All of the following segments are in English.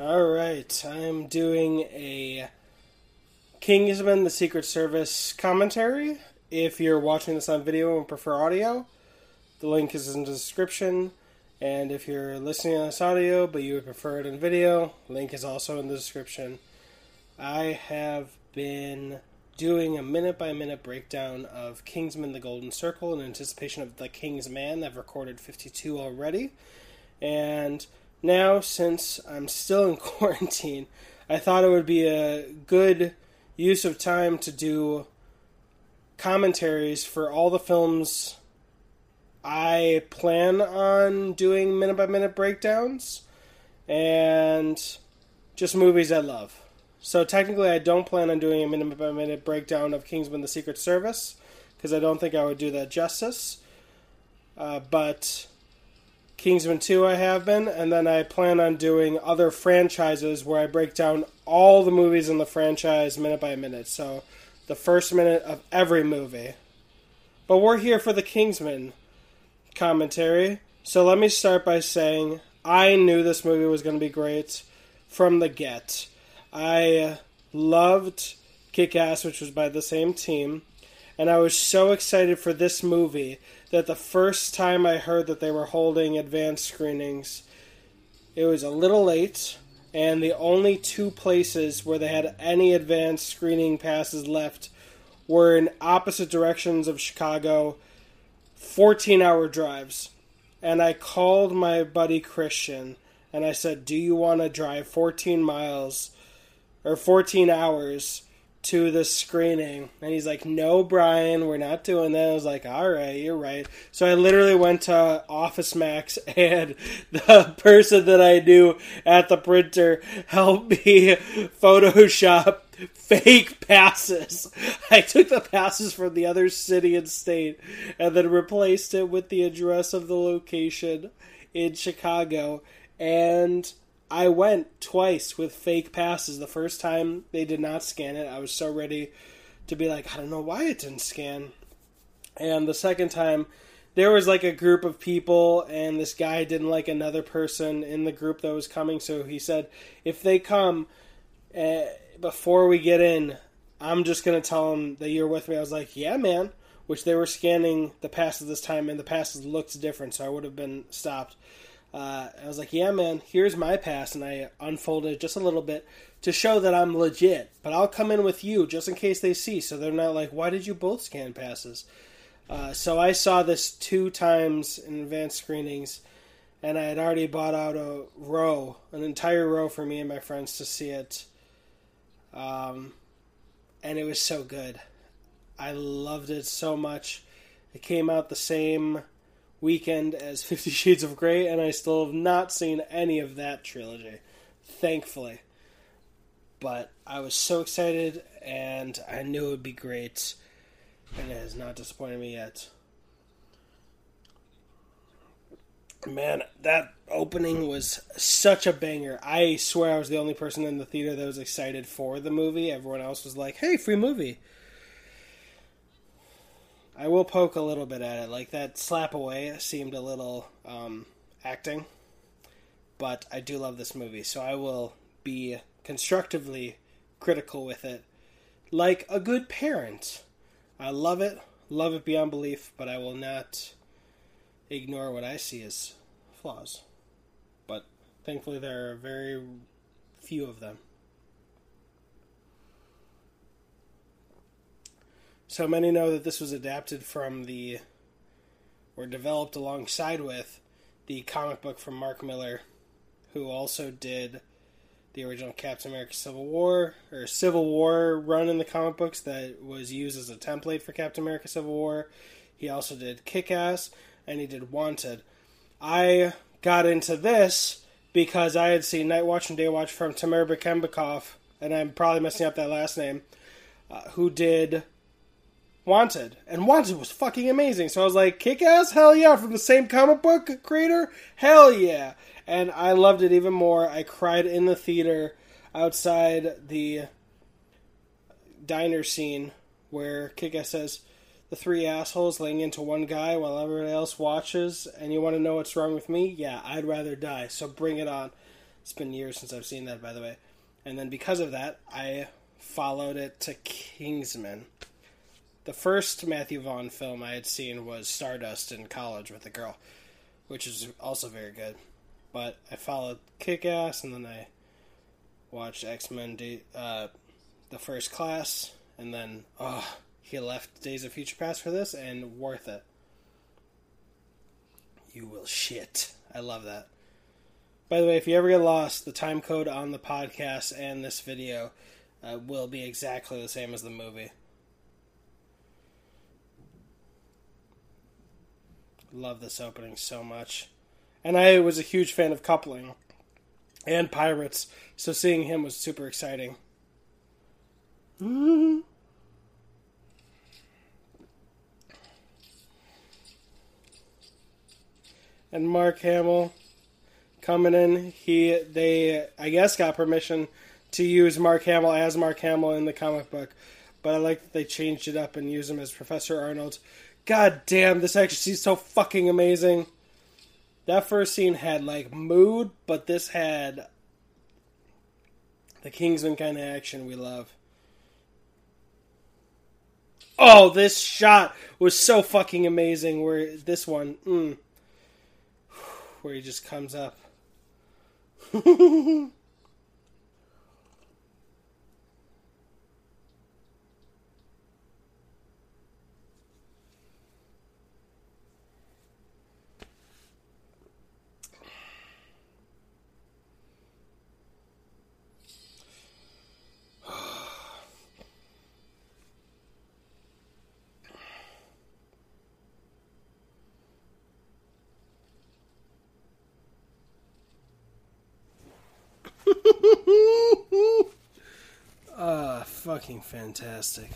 All right, I'm doing a Kingsman: The Secret Service commentary. If you're watching this on video and prefer audio, the link is in the description. And if you're listening on this audio but you would prefer it in video, link is also in the description. I have been doing a minute by minute breakdown of Kingsman: The Golden Circle in anticipation of The King's Man. I've recorded 52 already, and now, since I'm still in quarantine, I thought it would be a good use of time to do commentaries for all the films I plan on doing minute by minute breakdowns and just movies I love. So technically, I don't plan on doing a minute by minute breakdown of Kingsman: The Secret Service because I don't think I would do that justice. Uh, but Kingsman 2 I have been, and then I plan on doing other franchises where I break down all the movies in the franchise minute by minute. So the first minute of every movie. But we're here for the Kingsman commentary. So let me start by saying I knew this movie was going to be great from the get. I loved Kick Ass, which was by the same team, and I was so excited for this movie that the first time I heard that they were holding advanced screenings, it was a little late, and the only two places where they had any advanced screening passes left were in opposite directions of Chicago, 14 hour drives. And I called my buddy Christian and I said, Do you want to drive 14 miles or 14 hours to the screening. And he's like no brian we're not doing that. I was like all right you're right. So i literally went to office max and the person that i knew at the printer helped me photoshop fake passes. I took the passes from the other city and state and then replaced it with the address of the location in chicago and I went twice with fake passes. The first time they did not scan it. I was so ready to be like, I don't know why it didn't scan. And the second time, there was like a group of people, and this guy didn't like another person in the group that was coming. So he said, if they come uh, before we get in, I'm just going to tell them that you're with me. I was like, yeah, man. Which they were scanning the passes this time, and the passes looked different, so I would have been stopped uh, I was like, yeah, man, here's my pass. And I unfolded just a little bit to show that I'm legit. But I'll come in with you just in case they see. So they're not like, why did you both scan passes? Uh, so I saw this two times in advanced screenings. And I had already bought out a row, an entire row for me and my friends to see it. Um, and it was so good. I loved it so much. It came out the same weekend as Fifty Shades of Grey, and I still have not seen any of that trilogy, thankfully. But I was so excited, and I knew it would be great, and it has not disappointed me yet. Man, that opening was such a banger. I swear I was the only person in the theater that was excited for the movie. Everyone else was like, hey, free movie. I will poke a little bit at it. Like that slap away seemed a little um, acting, but I do love this movie, so I will be constructively critical with it, like a good parent. I love it, love it beyond belief, but I will not ignore what I see as flaws. But thankfully, there are very few of them. So many know that this was adapted from the, or developed alongside with, the comic book from Mark Millar, who also did the original Captain America Civil War, or Civil War run in the comic books that was used as a template for Captain America Civil War. He also did Kick Ass, and he did Wanted. I got into this because I had seen Night Watch and Day Watch from Timur Bekmambetov, and I'm probably messing up that last name, uh, who did Wanted, and Wanted was fucking amazing. So I was like, kick ass, hell yeah, from the same comic book creator, hell yeah. And I loved it even more. I cried in the theater outside the diner scene where Kick Ass says, the three assholes laying into one guy while everybody else watches, and you want to know what's wrong with me? Yeah, I'd rather die, so bring it on. It's been years since I've seen that, by the way. And then because of that, I followed it to Kingsman. The first Matthew Vaughn film I had seen was Stardust in college with a girl, which is also very good. But I followed Kick Ass, and then I watched X Men, uh, the first class, and then oh, he left Days of Future Past for this, and worth it. You will shit. I love that. By the way, if you ever get lost, the time code on the podcast and this video uh, will be exactly the same as the movie. Love this opening so much. And I was a huge fan of Coupling and Pirates, so seeing him was super exciting. Mm-hmm. And Mark Hamill coming in, he they I guess got permission to use Mark Hamill as Mark Hamill in the comic book, but I like that they changed it up and use him as Professor Arnold. God damn, this actually is so fucking amazing. That first scene had like mood, but this had the Kingsman kind of action we love. Oh, this shot was so fucking amazing. Where this one, mm, where he just comes up. Ah, uh, fucking fantastic.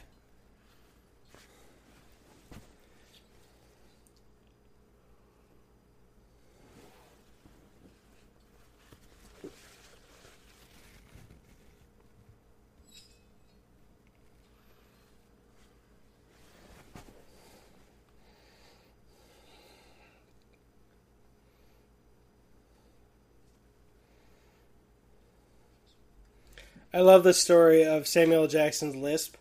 I love the story of Samuel Jackson's lisp.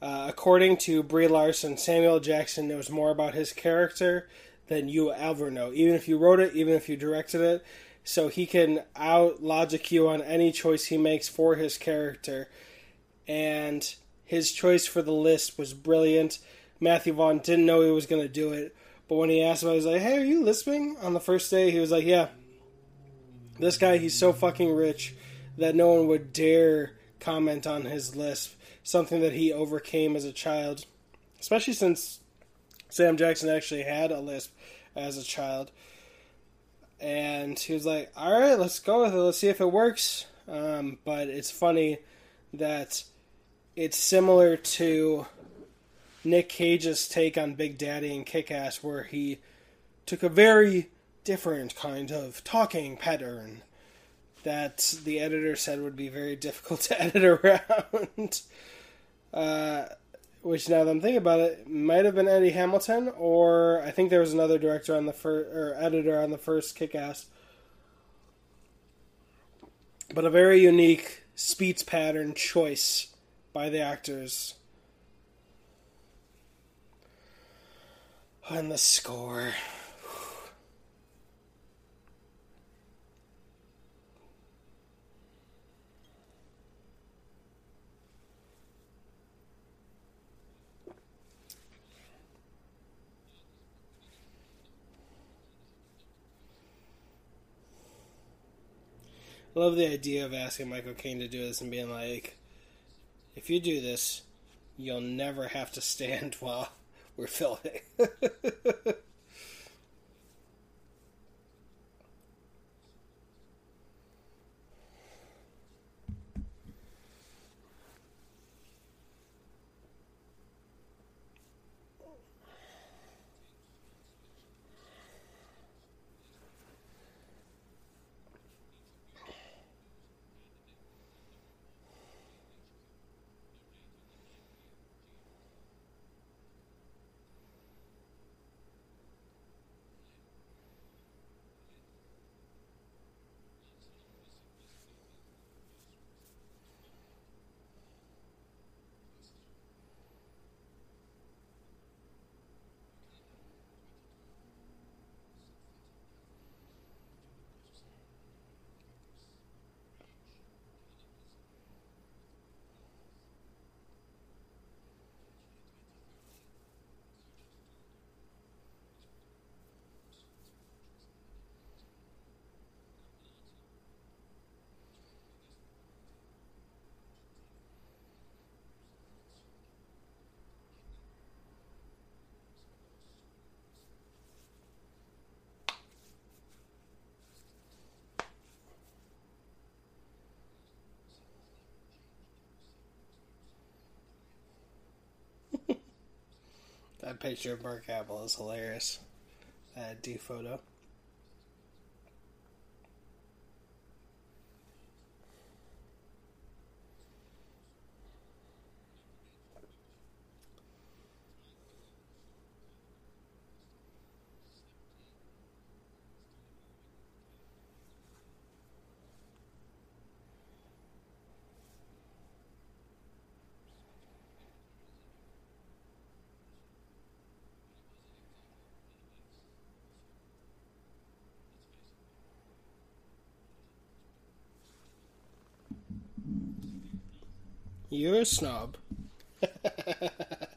Uh, according to Brie Larson, Samuel Jackson knows more about his character than you ever know. Even if you wrote it, even if you directed it, so he can out logic you on any choice he makes for his character. And his choice for the lisp was brilliant. Matthew Vaughn didn't know he was going to do it, but when he asked him, I was like, "Hey, are you lisping?" On the first day, he was like, "Yeah." This guy, he's so fucking rich that no one would dare comment on his lisp, something that he overcame as a child, especially since Sam Jackson actually had a lisp as a child. And he was like, all right, let's go with it. Let's see if it works. Um, but it's funny that it's similar to Nick Cage's take on Big Daddy and Kick Ass, where he took a very different kind of talking pattern that the editor said would be very difficult to edit around. uh, which now that I'm thinking about it, might have been Eddie Hamilton, or I think there was another director on the first or editor on the first Kick-Ass. But a very unique speech pattern choice by the actors. And the score. I love the idea of asking Michael Caine to do this and being like, if you do this, you'll never have to stand while we're filming. picture of Mark Hamill is hilarious. Uh, that D photo. You're a snob.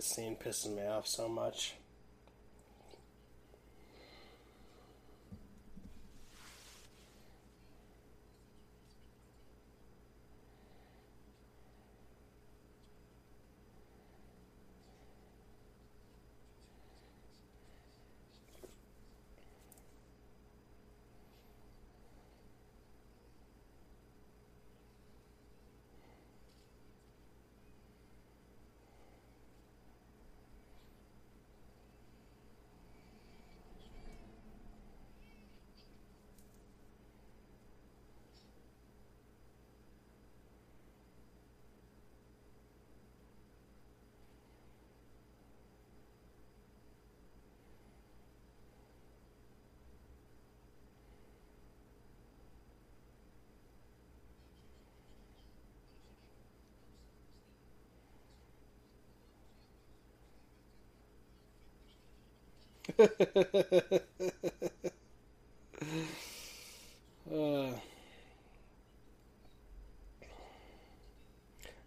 This scene pisses me off so much. Uh,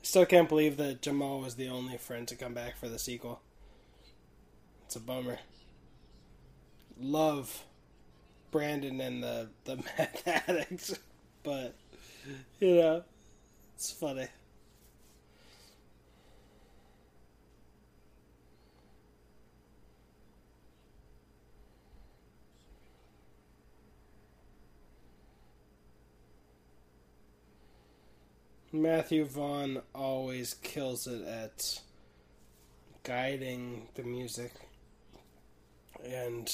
still can't believe that Jamal was the only friend to come back for the sequel. It's a bummer. Love Brandon and the the meth addicts, but you know, it's funny. Matthew Vaughn always kills it at guiding the music and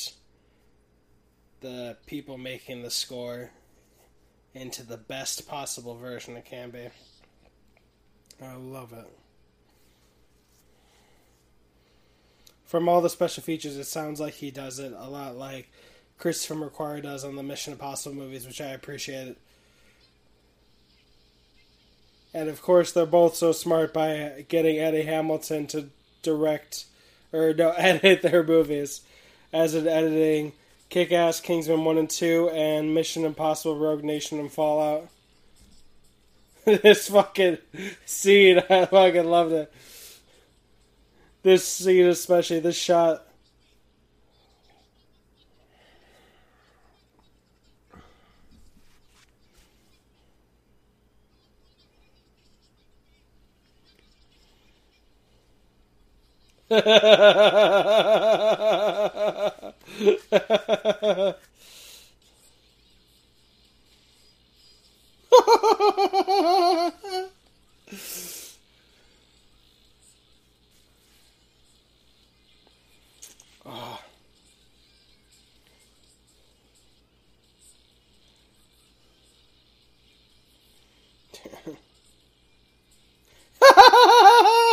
the people making the score into the best possible version it can be. I love it. From all the special features, it sounds like he does it a lot like Christopher McQuarrie does on the Mission Impossible movies, which I appreciate. And of course, they're both so smart by getting Eddie Hamilton to direct or no edit their movies, as in editing Kick Ass, Kingsman 1 and 2, and Mission Impossible Rogue Nation and Fallout. this fucking scene, I fucking loved it. This scene, especially, this shot. Oh.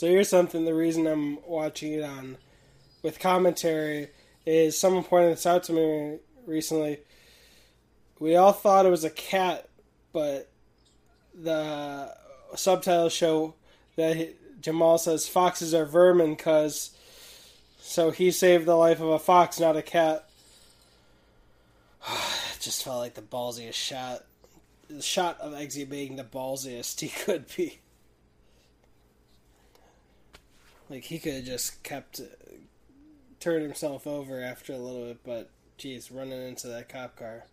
So here's something. The reason I'm watching it on with commentary is someone pointed this out to me recently. We all thought it was a cat, but the subtitles show that Jamal says foxes are vermin because So he saved the life of a fox, not a cat. it just felt like the ballsiest shot. The shot of Eggsy being the ballsiest he could be. Like he could have just kept uh, turned himself over after a little bit, but geez, running into that cop car.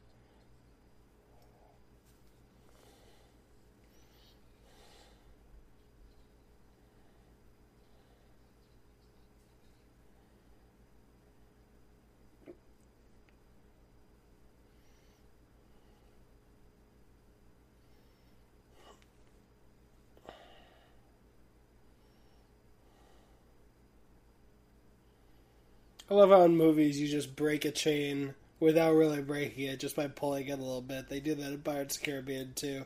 I love how in movies you just break a chain without really breaking it, just by pulling it a little bit. They do that in Pirates of the Caribbean too.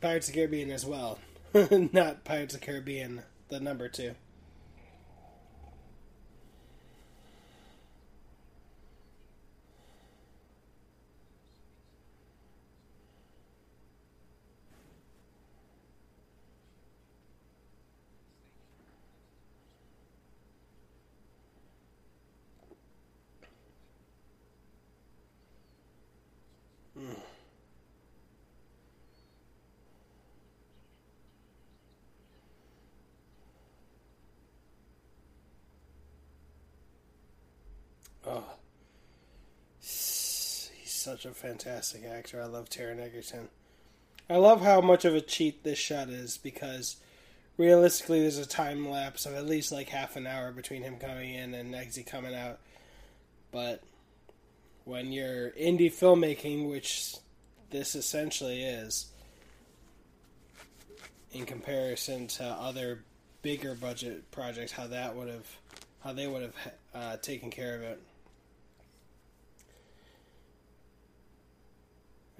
Pirates of the Caribbean as well, not Pirates of the Caribbean, the number two. Oh, he's such a fantastic actor. I love Taron Egerton. I love how much of a cheat this shot is because realistically, there's a time lapse of at least like half an hour between him coming in and Eggsy coming out. But when you're indie filmmaking, which this essentially is, in comparison to other bigger budget projects, how that would have, how they would have uh, taken care of it.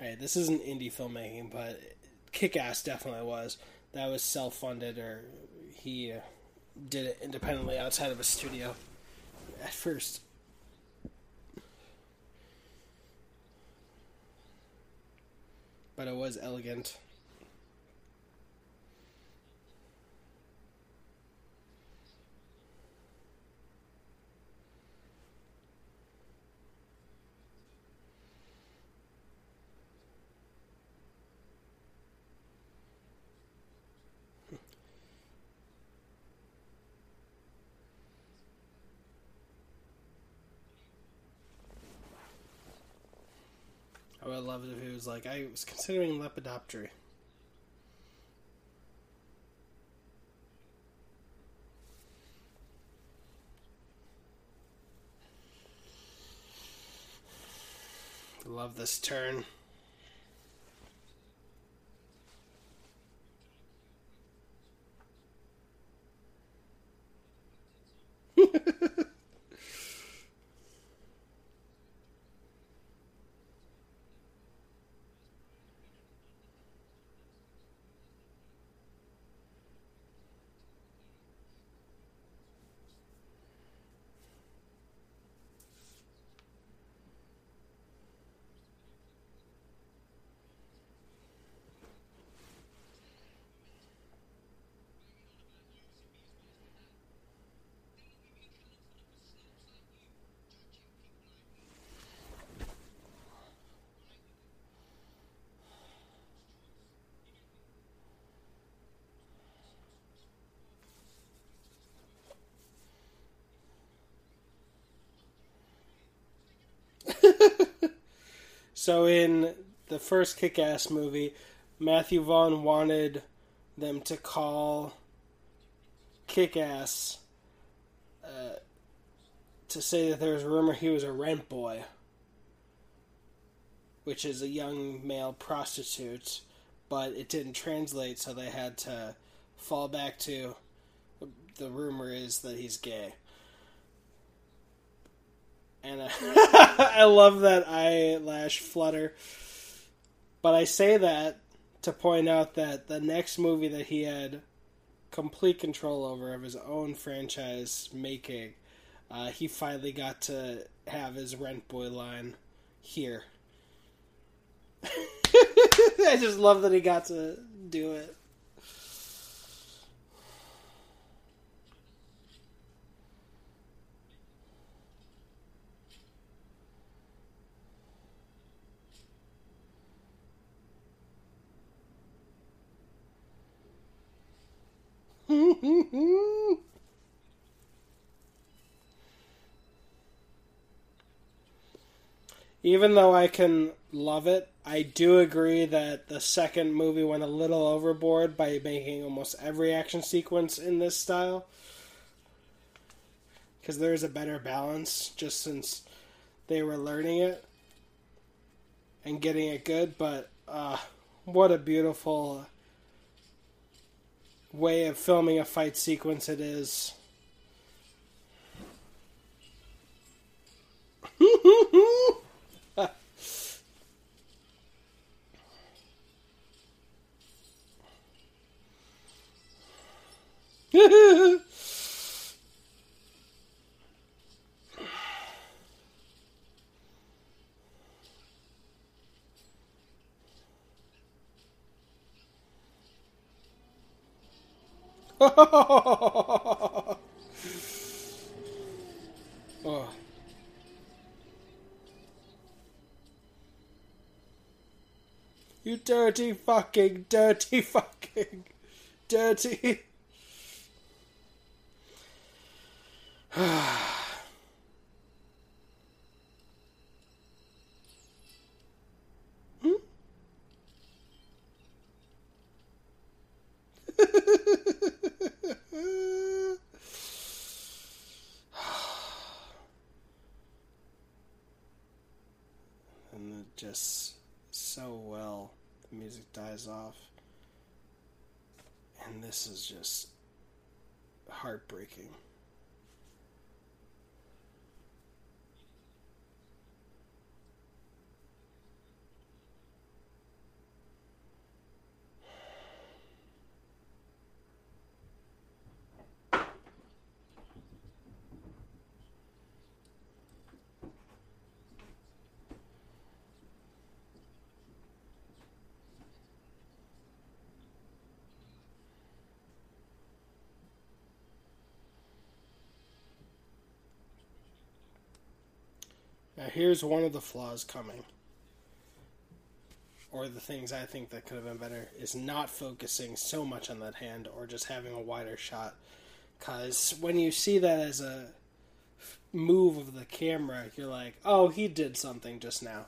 Right, this isn't indie filmmaking, but Kick Ass definitely was. That was self funded, or he uh, did it independently outside of a studio at first. But it was elegant. Would love it if he was like, I was considering lepidoptery. Love this turn. So in the first Kick-Ass movie, Matthew Vaughn wanted them to call Kick-Ass uh, to say that there was a rumor he was a rent boy, which is a young male prostitute, but it didn't translate, so they had to fall back to the rumor is that he's gay and uh, I love that eyelash flutter. But I say that to point out that the next movie that he had complete control over of his own franchise making, uh, he finally got to have his rent boy line here. I just love that he got to do it. Even though I can love it, I do agree that the second movie went a little overboard by making almost every action sequence in this style. Because there's a better balance, just since they were learning it and getting it good. But uh, what a beautiful way of filming a fight sequence it is. oh. You dirty fucking, dirty fucking, dirty. just so well. The music dies off. And this is just heartbreaking. Now, here's one of the flaws coming, or the things I think that could have been better, is not focusing so much on that hand or just having a wider shot. Because when you see that as a move of the camera, you're like, oh, he did something just now.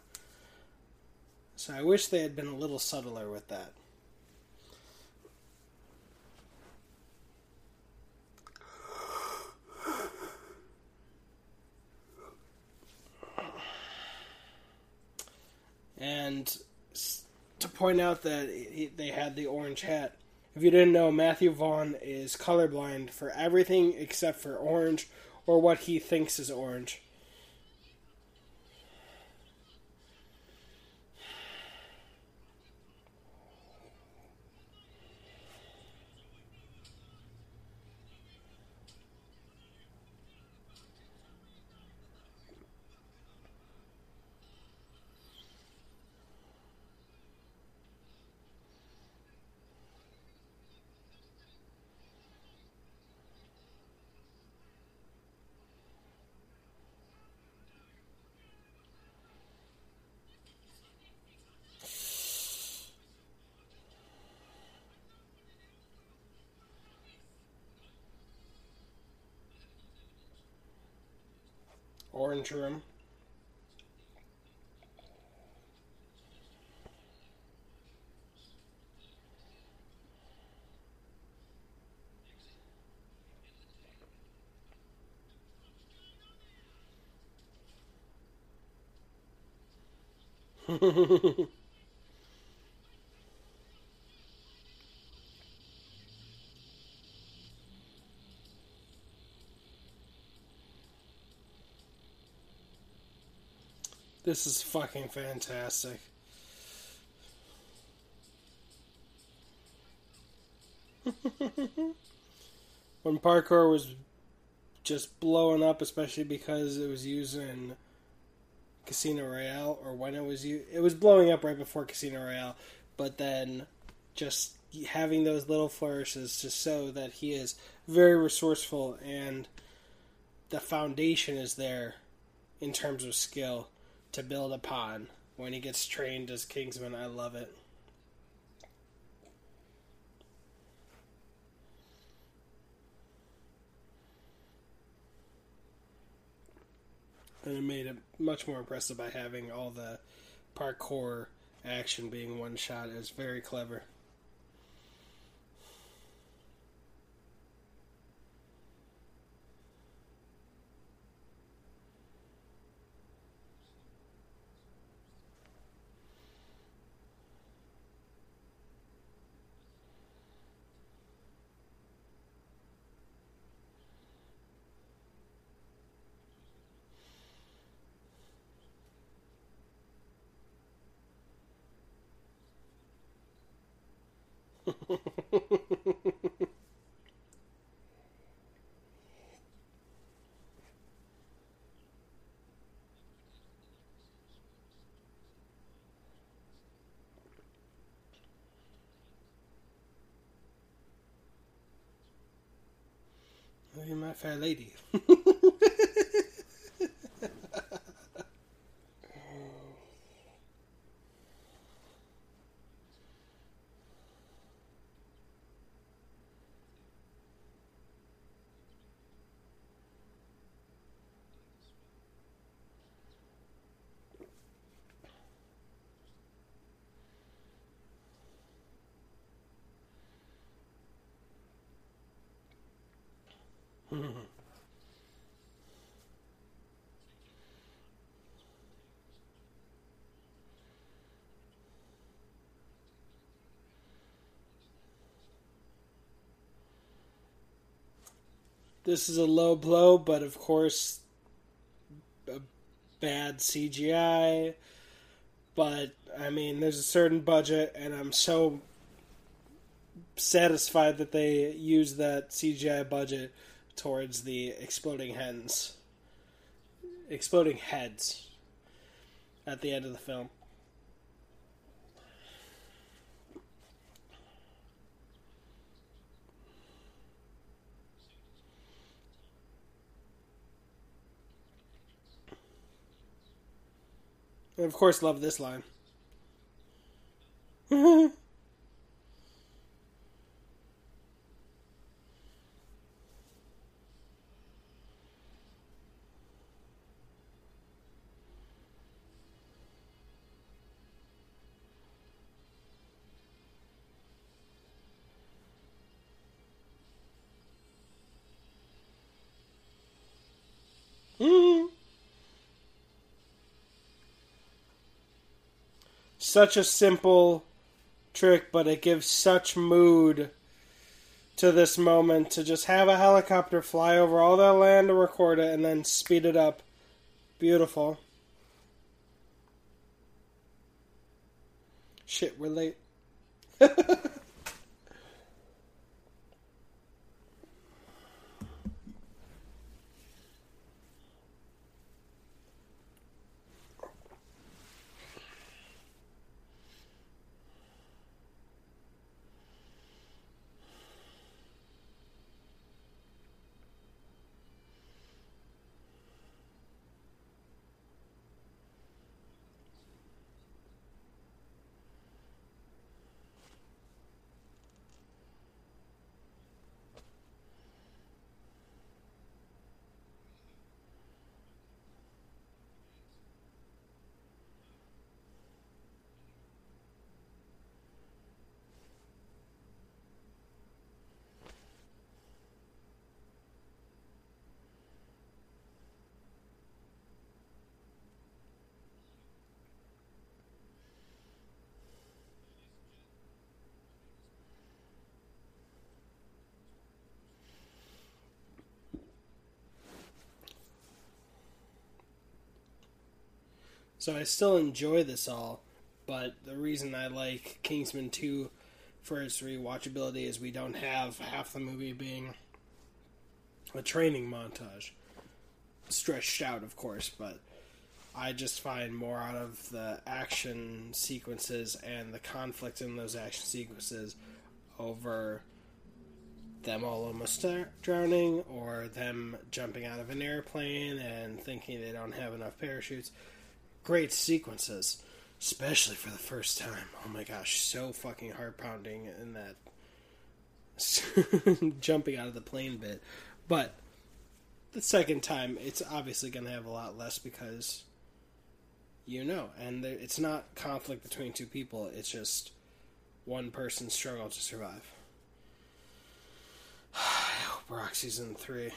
So I wish they had been a little subtler with that. And to point out that he, they had the orange hat. If you didn't know, Matthew Vaughn is colorblind for everything except for orange or what he thinks is orange. Orange room. This is fucking fantastic. when parkour was just blowing up, especially because it was used in Casino Royale, or when it was used, it was blowing up right before Casino Royale, but then just having those little flourishes just so that he is very resourceful and the foundation is there in terms of skill to build upon when he gets trained as Kingsman. I love it. And it made it much more impressive by having all the parkour action being one shot. It was very clever. You're my fair lady. this is a low blow, but of course, bad CGI. But I mean, there's a certain budget, and I'm so satisfied that they use that CGI budget towards the exploding hens, exploding heads at the end of the film. And of course, love this line. such a simple trick, but it gives such mood to this moment to just have a helicopter fly over all that land to record it and then speed it up. Beautiful. Shit, we're late. So I still enjoy this all, but the reason I like Kingsman 2 for its rewatchability is we don't have half the movie being a training montage. Stretched out, of course, but I just find more out of the action sequences and the conflict in those action sequences over them all almost drowning or them jumping out of an airplane and thinking they don't have enough parachutes great sequences, especially for the first time. Oh my gosh, so fucking heart pounding in that jumping out of the plane bit. But the second time, it's obviously going to have a lot less because you know, and there, it's not conflict between two people. It's just one person's struggle to survive. I hope Rock season three.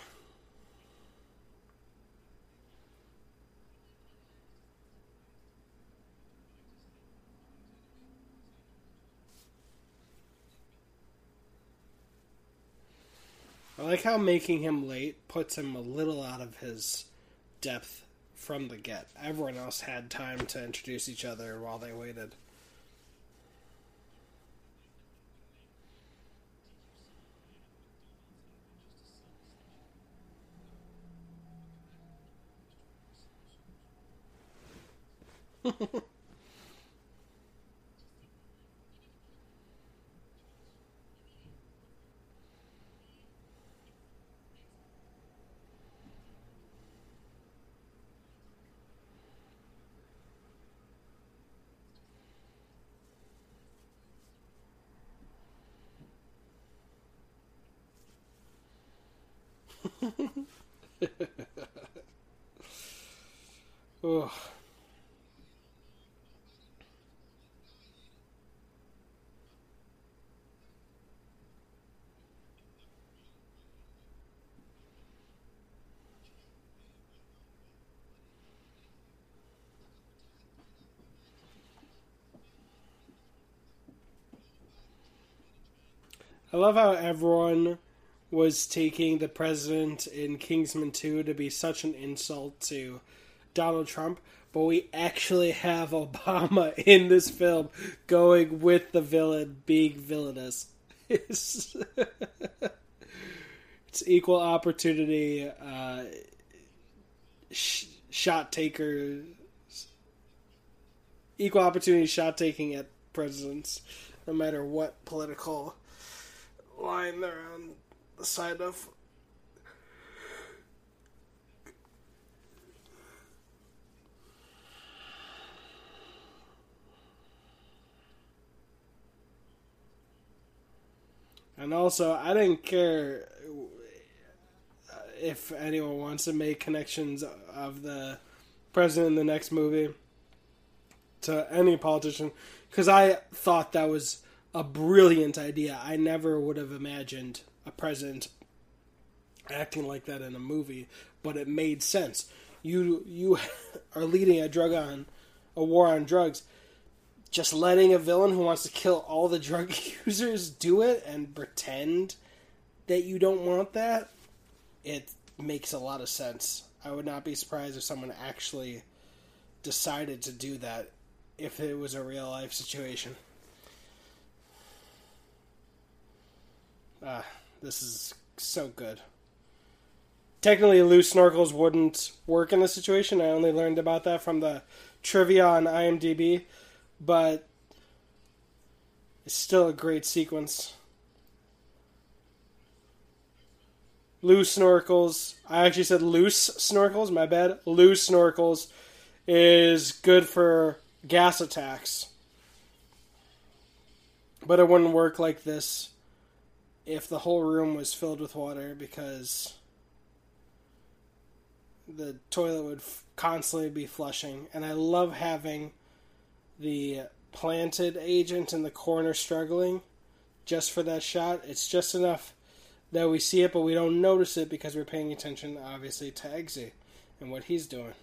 I like how making him late puts him a little out of his depth from the get. Everyone else had time to introduce each other while they waited. oh. I love how everyone was taking the president in Kingsman 2 to be such an insult to Donald Trump, but we actually have Obama in this film going with the villain being villainous. It's, it's equal opportunity uh, sh- shot taker, equal opportunity shot taking at presidents, no matter what political line they're on the side of. And also, I didn't care if anyone wants to make connections of the president in the next movie to any politician, because I thought that was a brilliant idea. I never would have imagined a president acting like that in a movie, but it made sense. You you are leading a drug on a war on drugs. Just letting a villain who wants to kill all the drug users do it and pretend that you don't want that, it makes a lot of sense. I would not be surprised if someone actually decided to do that if it was a real life situation. Ah, this is so good. Technically, loose snorkels wouldn't work in this situation. I only learned about that from the trivia on IMDb, but it's still a great sequence. Loose snorkels. I actually said loose snorkels, my bad. Loose snorkels is good for gas attacks. But it wouldn't work like this if the whole room was filled with water because the toilet would f- constantly be flushing. And I love having the planted agent in the corner struggling just for that shot. It's just enough that we see it, but we don't notice it because we're paying attention, obviously, to Eggsy and what he's doing.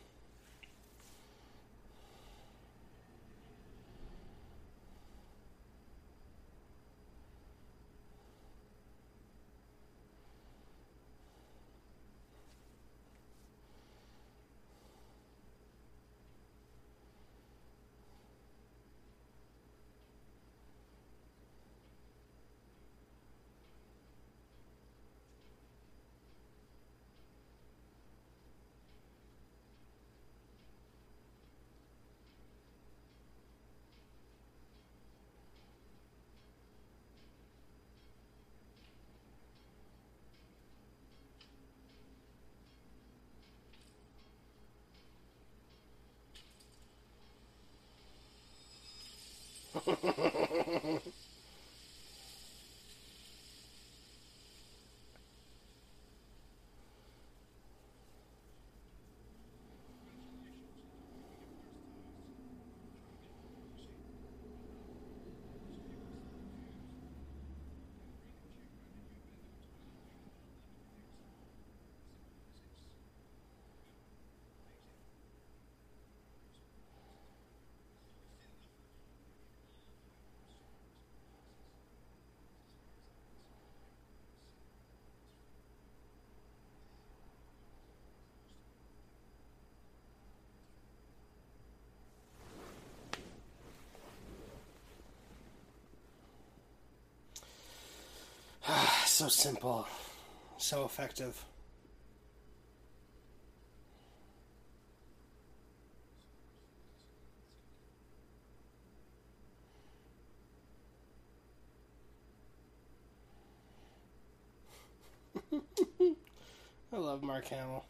So simple, so effective. I love Mark Hamill.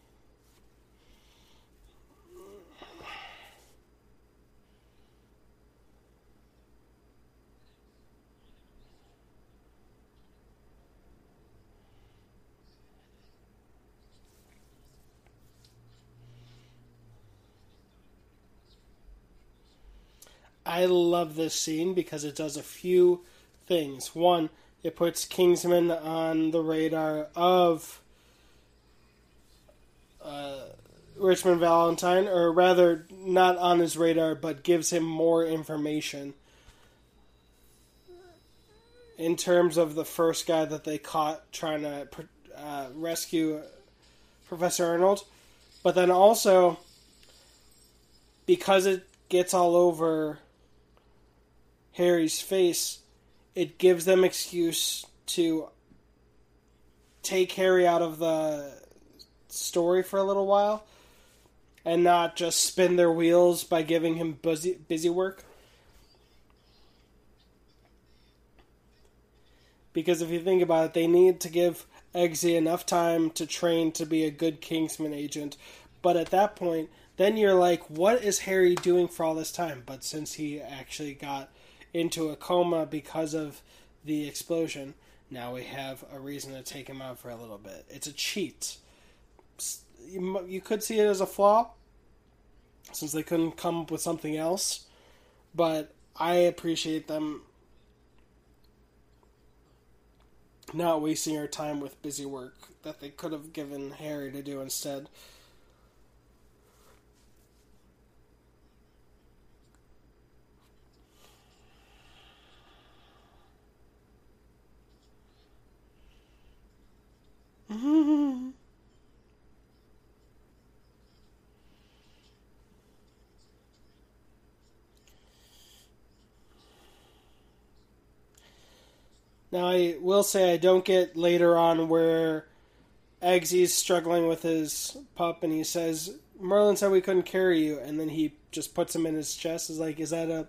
I love this scene because it does a few things. One, it puts Kingsman on the radar of uh, Richmond Valentine, or rather, not on his radar, but gives him more information in terms of the first guy that they caught trying to uh, rescue Professor Arnold. But then also, because it gets all over Harry's face, it gives them excuse to take Harry out of the story for a little while and not just spin their wheels by giving him busy busy work. Because if you think about it, they need to give Eggsy enough time to train to be a good Kingsman agent. But at that point, then you're like, what is Harry doing for all this time? But since he actually got into a coma because of the explosion. Now we have a reason to take him out for a little bit. It's a cheat. You, could see it as a flaw, since they couldn't come up with something else. But I appreciate them not wasting our time with busy work that they could have given Harry to do instead. Now, I will say I don't get later on where Eggsy's struggling with his pup and he says, Merlin said we couldn't carry you. And then he just puts him in his chest. Is like, is that a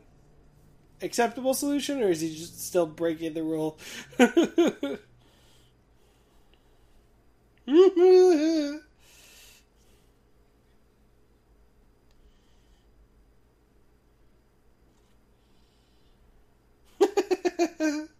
acceptable solution or is he just still breaking the rule? Ha ha ha.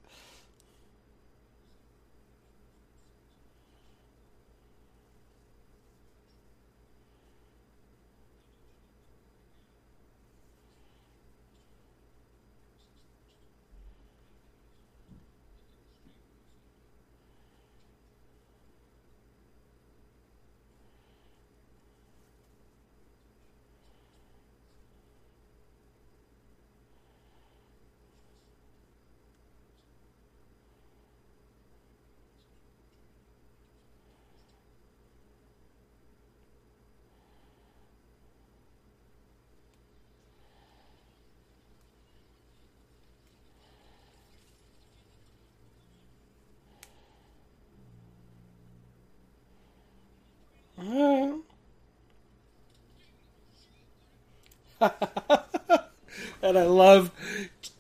and I love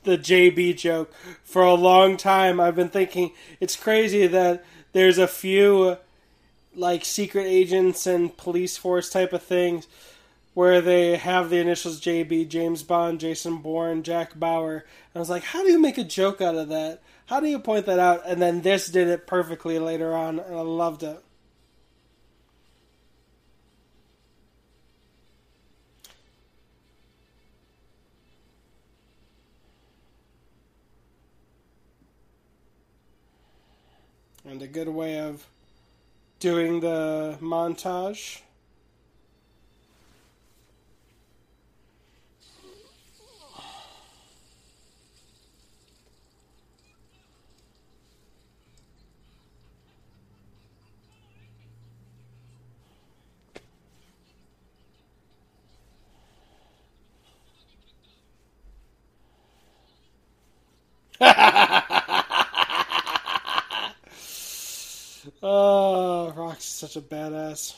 the JB joke. For a long time, I've been thinking it's crazy that there's a few like secret agents and police force type of things where they have the initials JB, James Bond, Jason Bourne, Jack Bauer. I was like, how do you make a joke out of that? How do you point that out? And then this did it perfectly later on, and I loved it. a good way of doing the montage. Ha ha! Such a badass.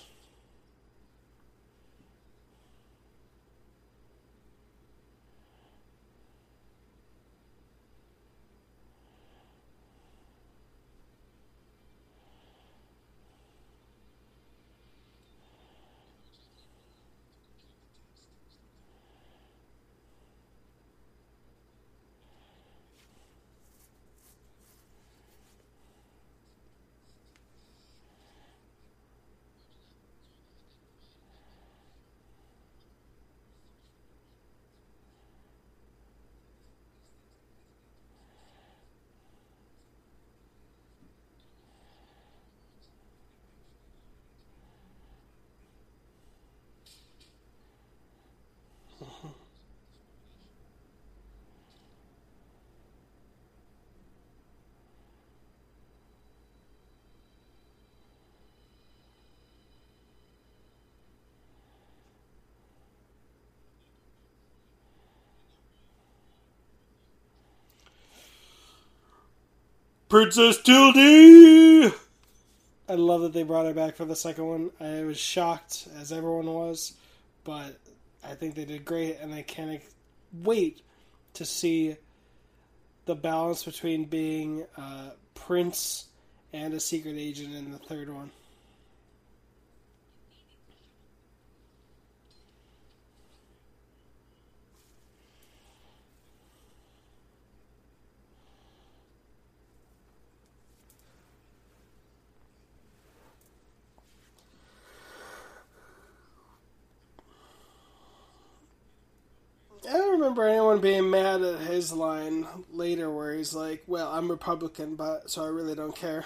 Princess Tildy! I love that they brought her back for the second one. I was shocked, as everyone was, but I think they did great, and I can't wait to see the balance between being a prince and a secret agent in the third one. I don't remember anyone being mad at his line later where he's like, Well, I'm Republican, but so I really don't care.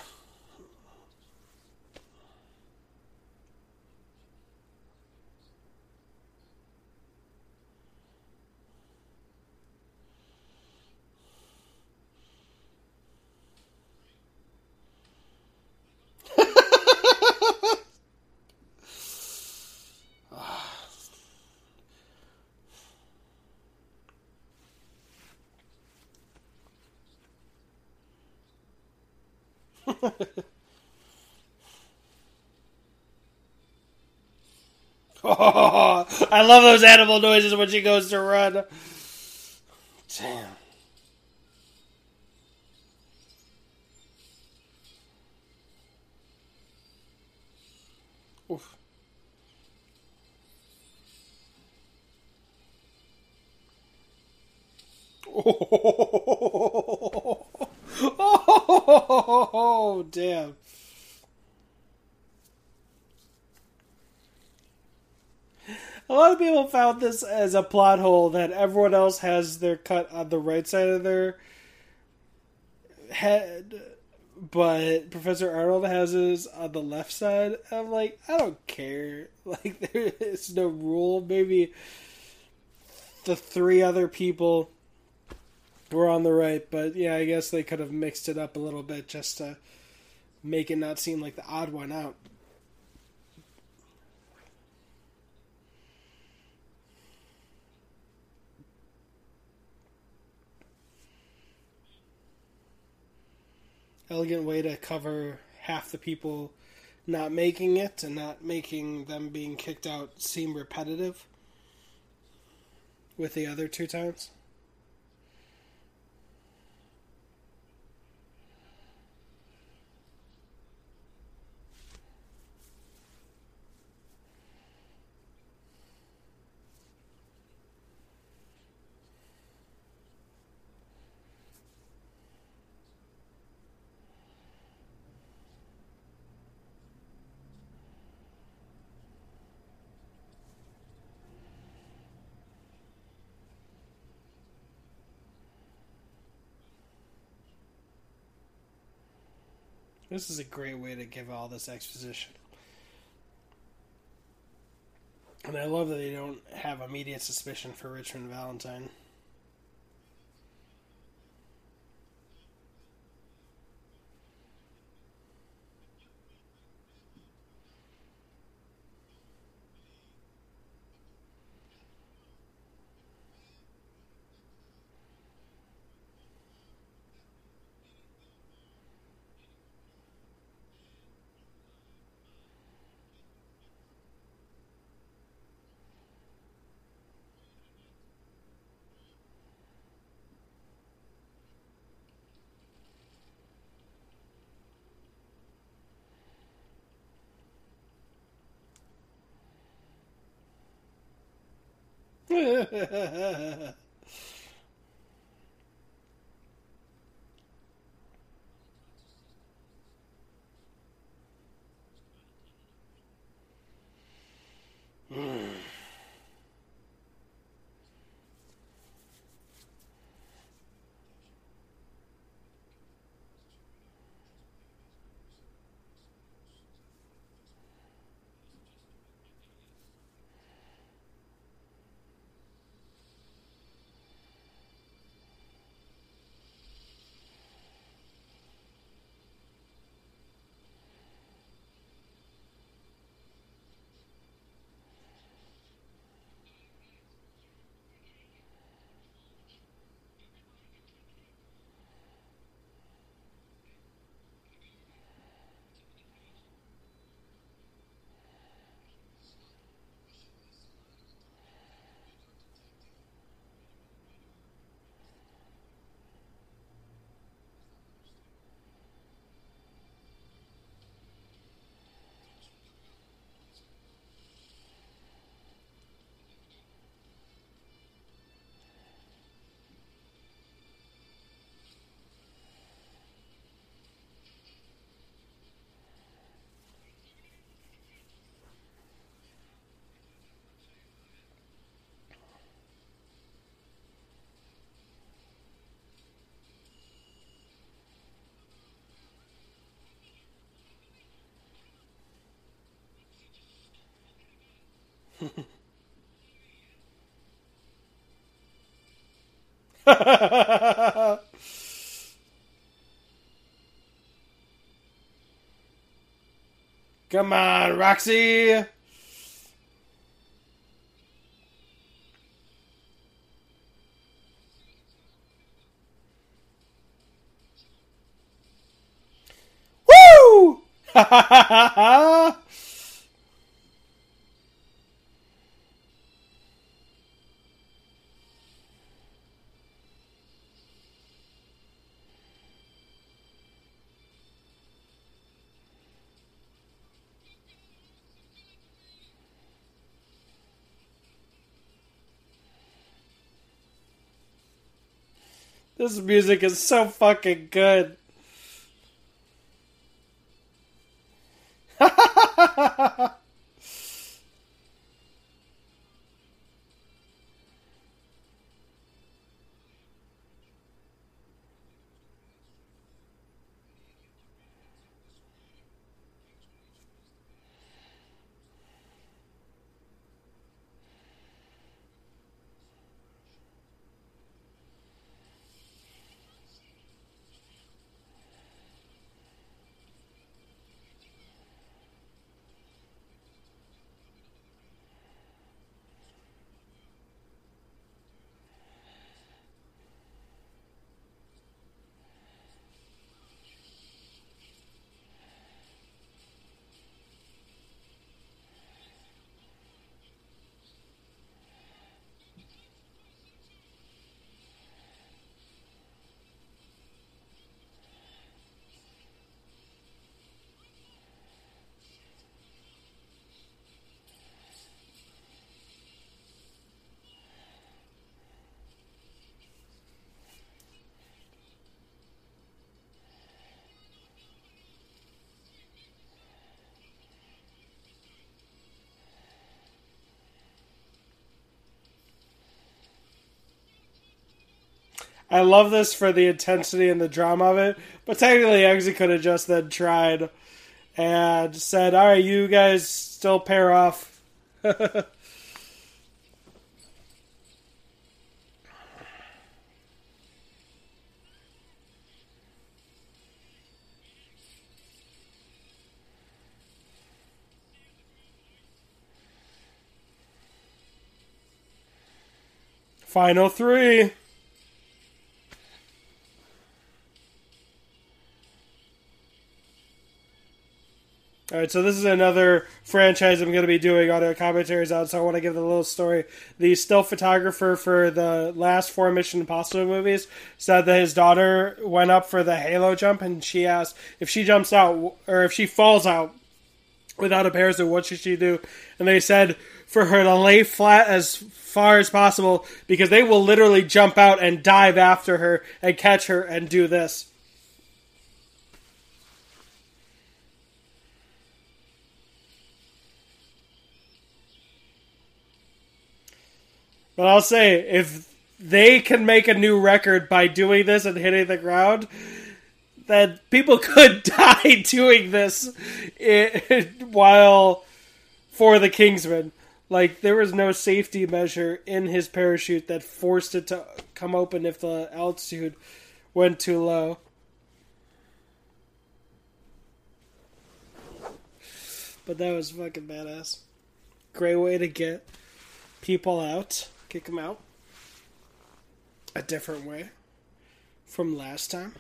Oh, I love those animal noises when she goes to run. Damn. Oof. Oh, oh, damn. A lot of people found this as a plot hole that everyone else has their cut on the right side of their head, but Professor Arnold has his on the left side. I'm like, I don't care. Like, there is no rule. Maybe the three other people were on the right, but yeah, I guess they could have mixed it up a little bit just to make it not seem like the odd one out. Elegant way to cover half the people not making it and not making them being kicked out seem repetitive with the other two times. This is a great way to give all this exposition. And I love that they don't have immediate suspicion for Richmond Valentine. Hmm. Come on, Roxy. Woo! This music is so fucking good. I love this for the intensity and the drama of it, but technically, Eggsy could have just then tried and said, "All right, you guys still pair off." Final three. All right, so this is another franchise I'm going to be doing audio commentaries on, so I want to give the little story. The still photographer for the last four Mission Impossible movies said that his daughter went up for the Halo jump, and she asked if she jumps out or if she falls out, without a parachute, what should she do? And they said for her to lay flat as far as possible because they will literally jump out and dive after her and catch her and do this. But I'll say, if they can make a new record by doing this and hitting the ground, then people could die doing this while for the Kingsman. Like there was no safety measure in his parachute that forced it to come open if the altitude went too low. But that was fucking badass. Great way to get people out kick him out a different way from last time.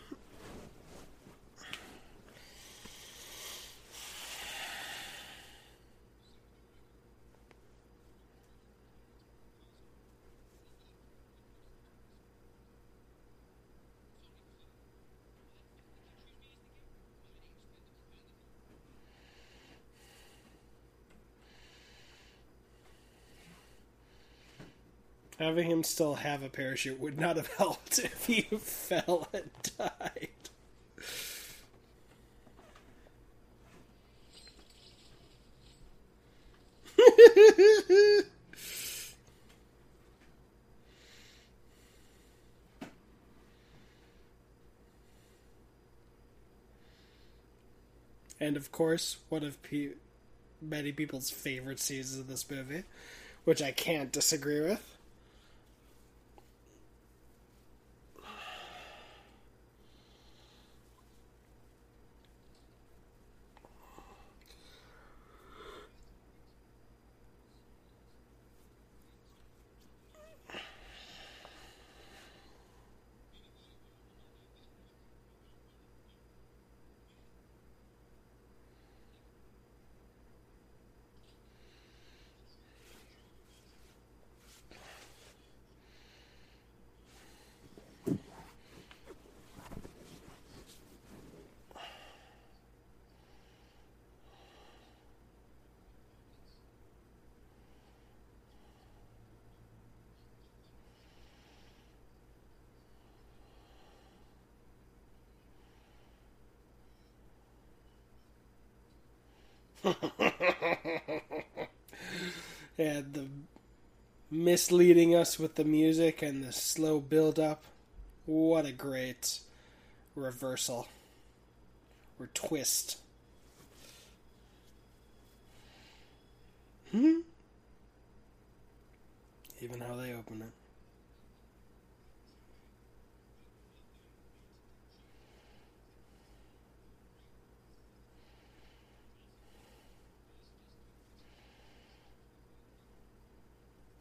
Having him still have a parachute would not have helped if he fell and died. and of course, one of pe- many people's favorite scenes of this movie, which I can't disagree with. and the misleading us with the music and the slow build up. What a great reversal or twist. Hmm? Even how they open it.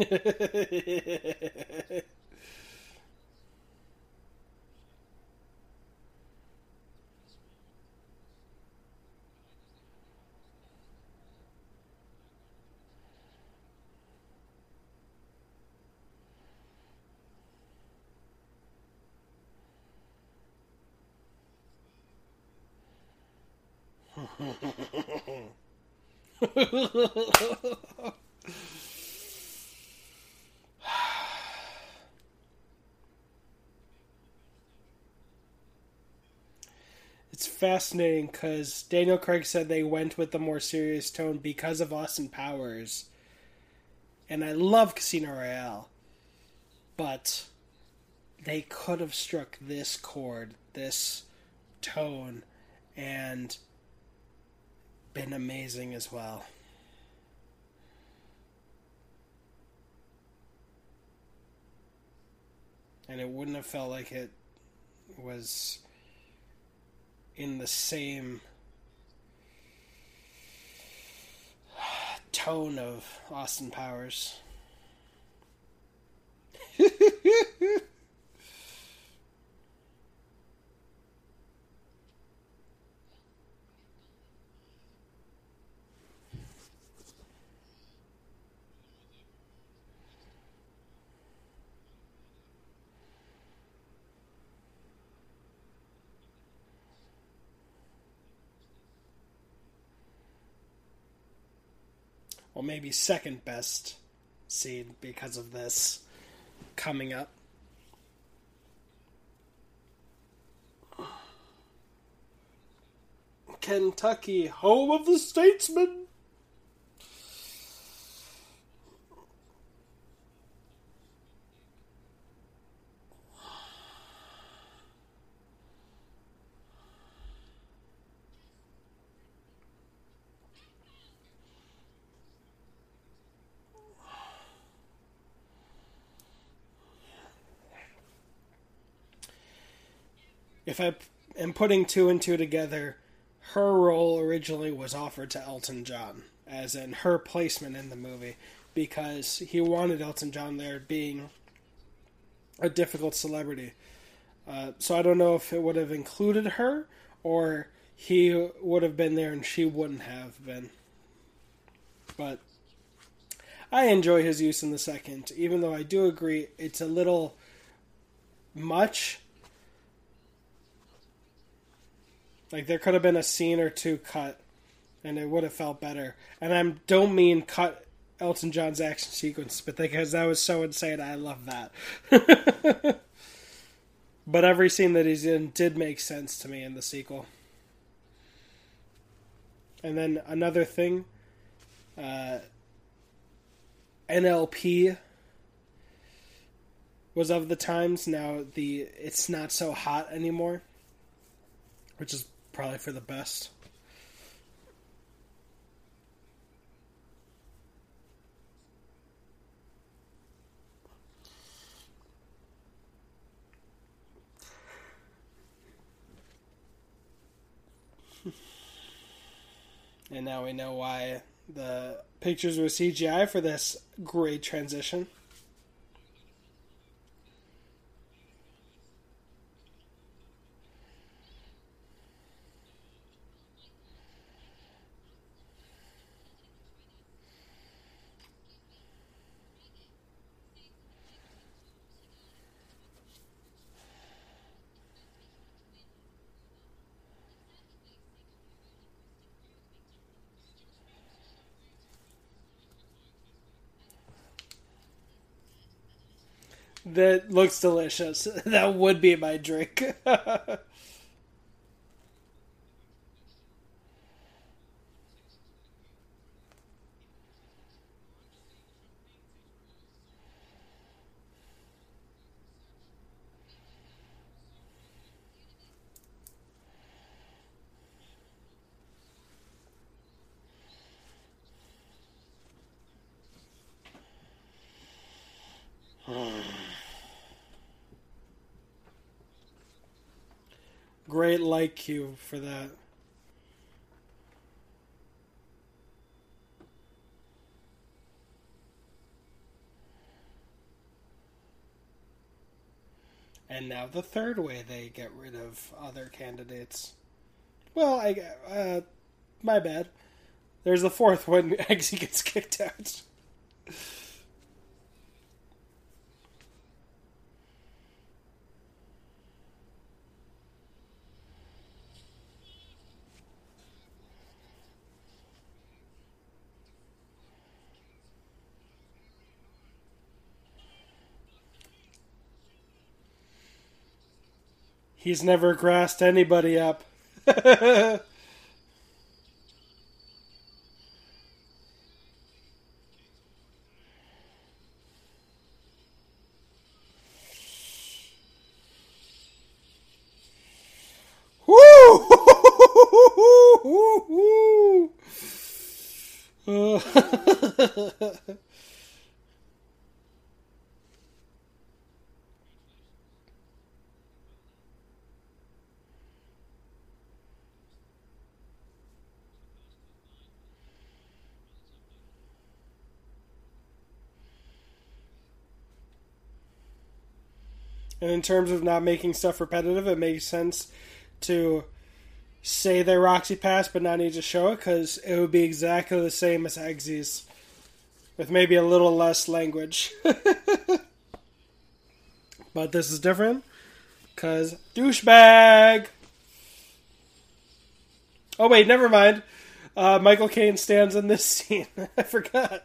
it's fascinating because Daniel Craig said they went with the more serious tone because of Austin Powers. And I love Casino Royale. But they could have struck this chord, this tone, and been amazing as well. And it wouldn't have felt like it was in the same tone of Austin Powers. maybe second best seed because of this coming up. Kentucky, home of the statesman. If I am putting two and two together, her role originally was offered to Elton John, as in her placement in the movie, because he wanted Elton John there being a difficult celebrity. Uh, so I don't know if it would have included her or he would have been there and she wouldn't have been. But I enjoy his use in the second, even though I do agree it's a little much Like there could have been a scene or two cut, and it would have felt better. And I don't mean cut Elton John's action sequence, but because that was so insane, I love that. but every scene that he's in did make sense to me in the sequel. And then another thing, uh, NLP was of the times. Now the it's not so hot anymore, which is probably for the best. and now we know why the pictures were CGI for this great transition. That looks delicious. That would be my drink. Great like you for that. And now the third way they get rid of other candidates. Well, I uh, my bad. There's the fourth when Eggsy gets kicked out. He's never grassed anybody up. And in terms of not making stuff repetitive, it makes sense to say they Roxy Pass but not need to show it because it would be exactly the same as Eggsy's with maybe a little less language. but this is different because douchebag. Oh, wait, never mind. Uh, Michael Caine stands in this scene. I forgot.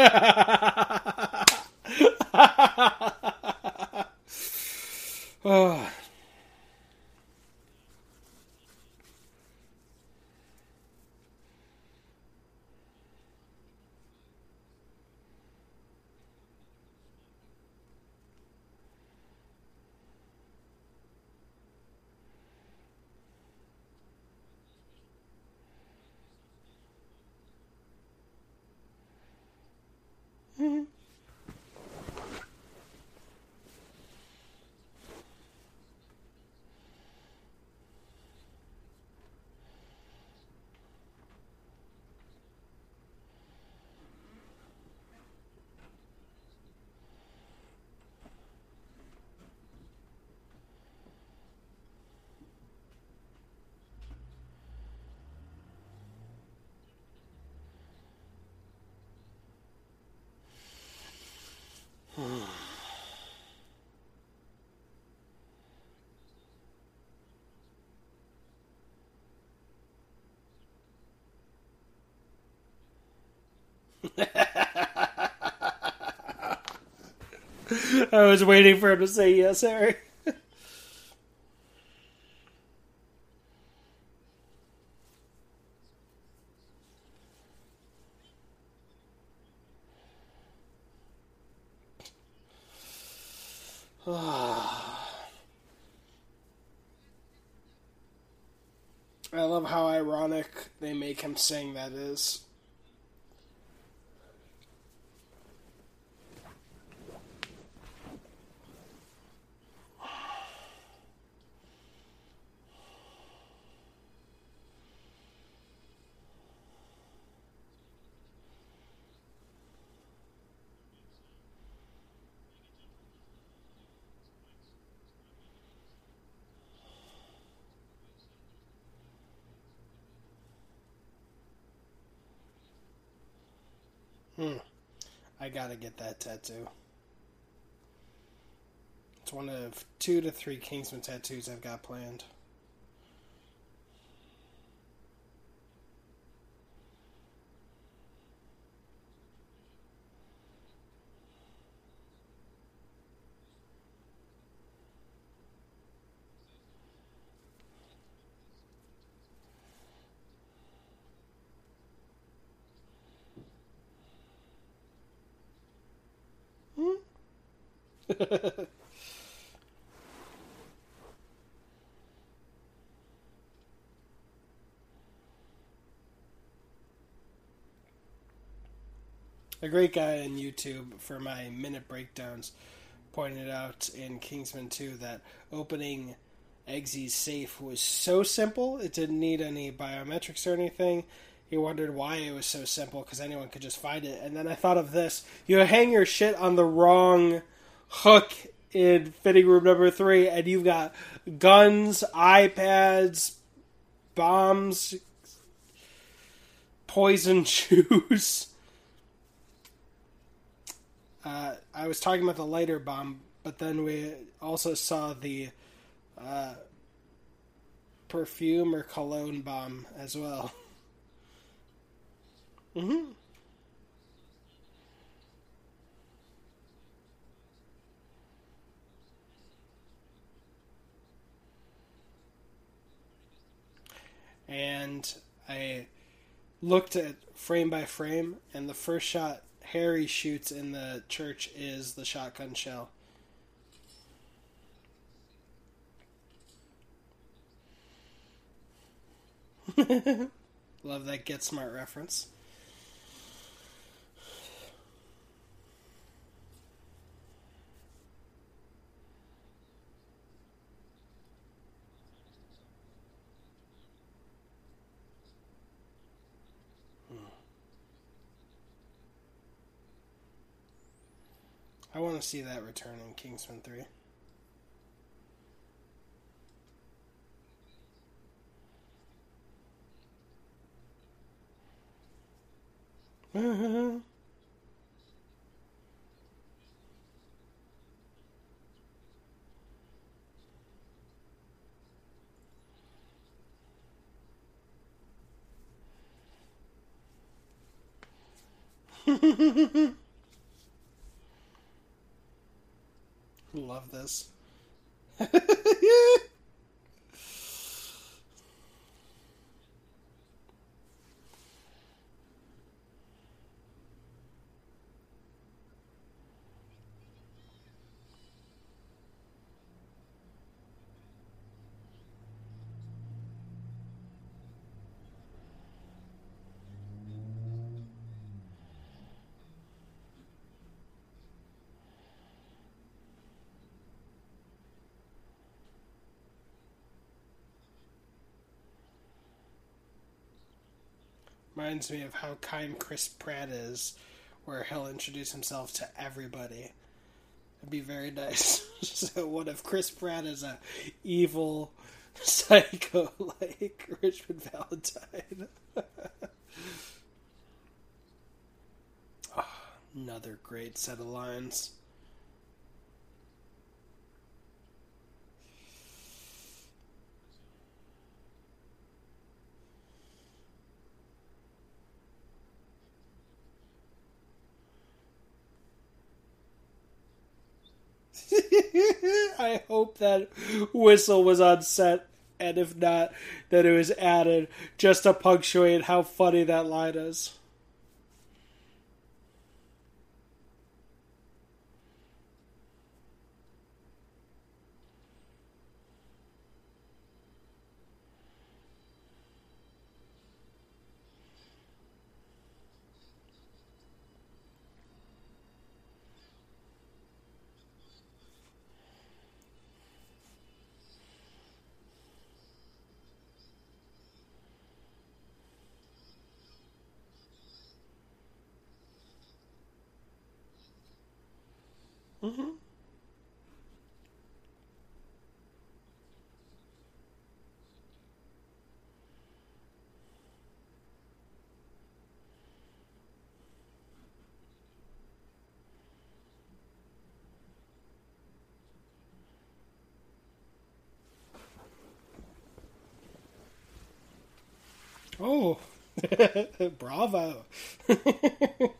Oh. I was waiting for him to say yes, Harry. I love how ironic they make him sing that is. Hmm. I gotta get that tattoo. It's one of two to three Kingsman tattoos I've got planned. A great guy on YouTube for my minute breakdowns pointed out in Kingsman 2 that opening Eggsy's safe was so simple, it didn't need any biometrics or anything. He wondered why it was so simple because anyone could just find it. And then I thought of this you hang your shit on the wrong hook in fitting room number three, and you've got guns, iPads, bombs, poison shoes. Uh, I was talking about the lighter bomb, but then we also saw the uh, perfume or cologne bomb as well. Mm-hmm. And I looked at frame by frame, and the first shot Harry shoots in the church is the shotgun shell. Love that Get Smart reference. I want to see that return in Kingsman 3. Love this. Reminds me of how kind Chris Pratt is, where he'll introduce himself to everybody. It'd be very nice. so what if Chris Pratt is a evil psycho like Richmond Valentine? oh, another great set of lines. I hope that whistle was on set, and if not, that it was added just to punctuate how funny that line is. Mm-hmm. Oh, bravo. I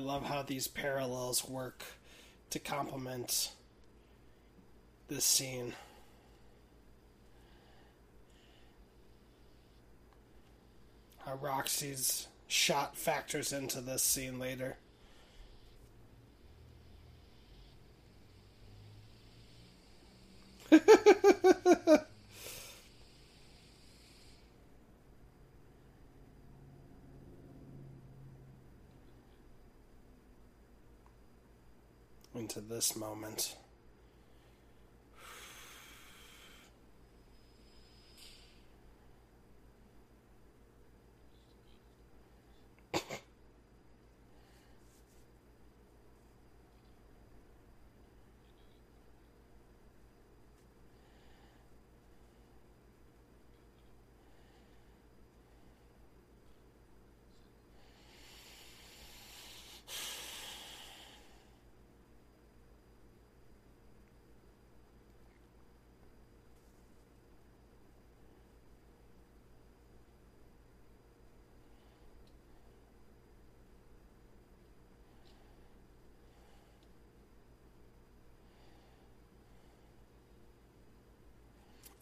love how these parallels work to complement this scene. How Roxy's shot factors into this scene later. this moment.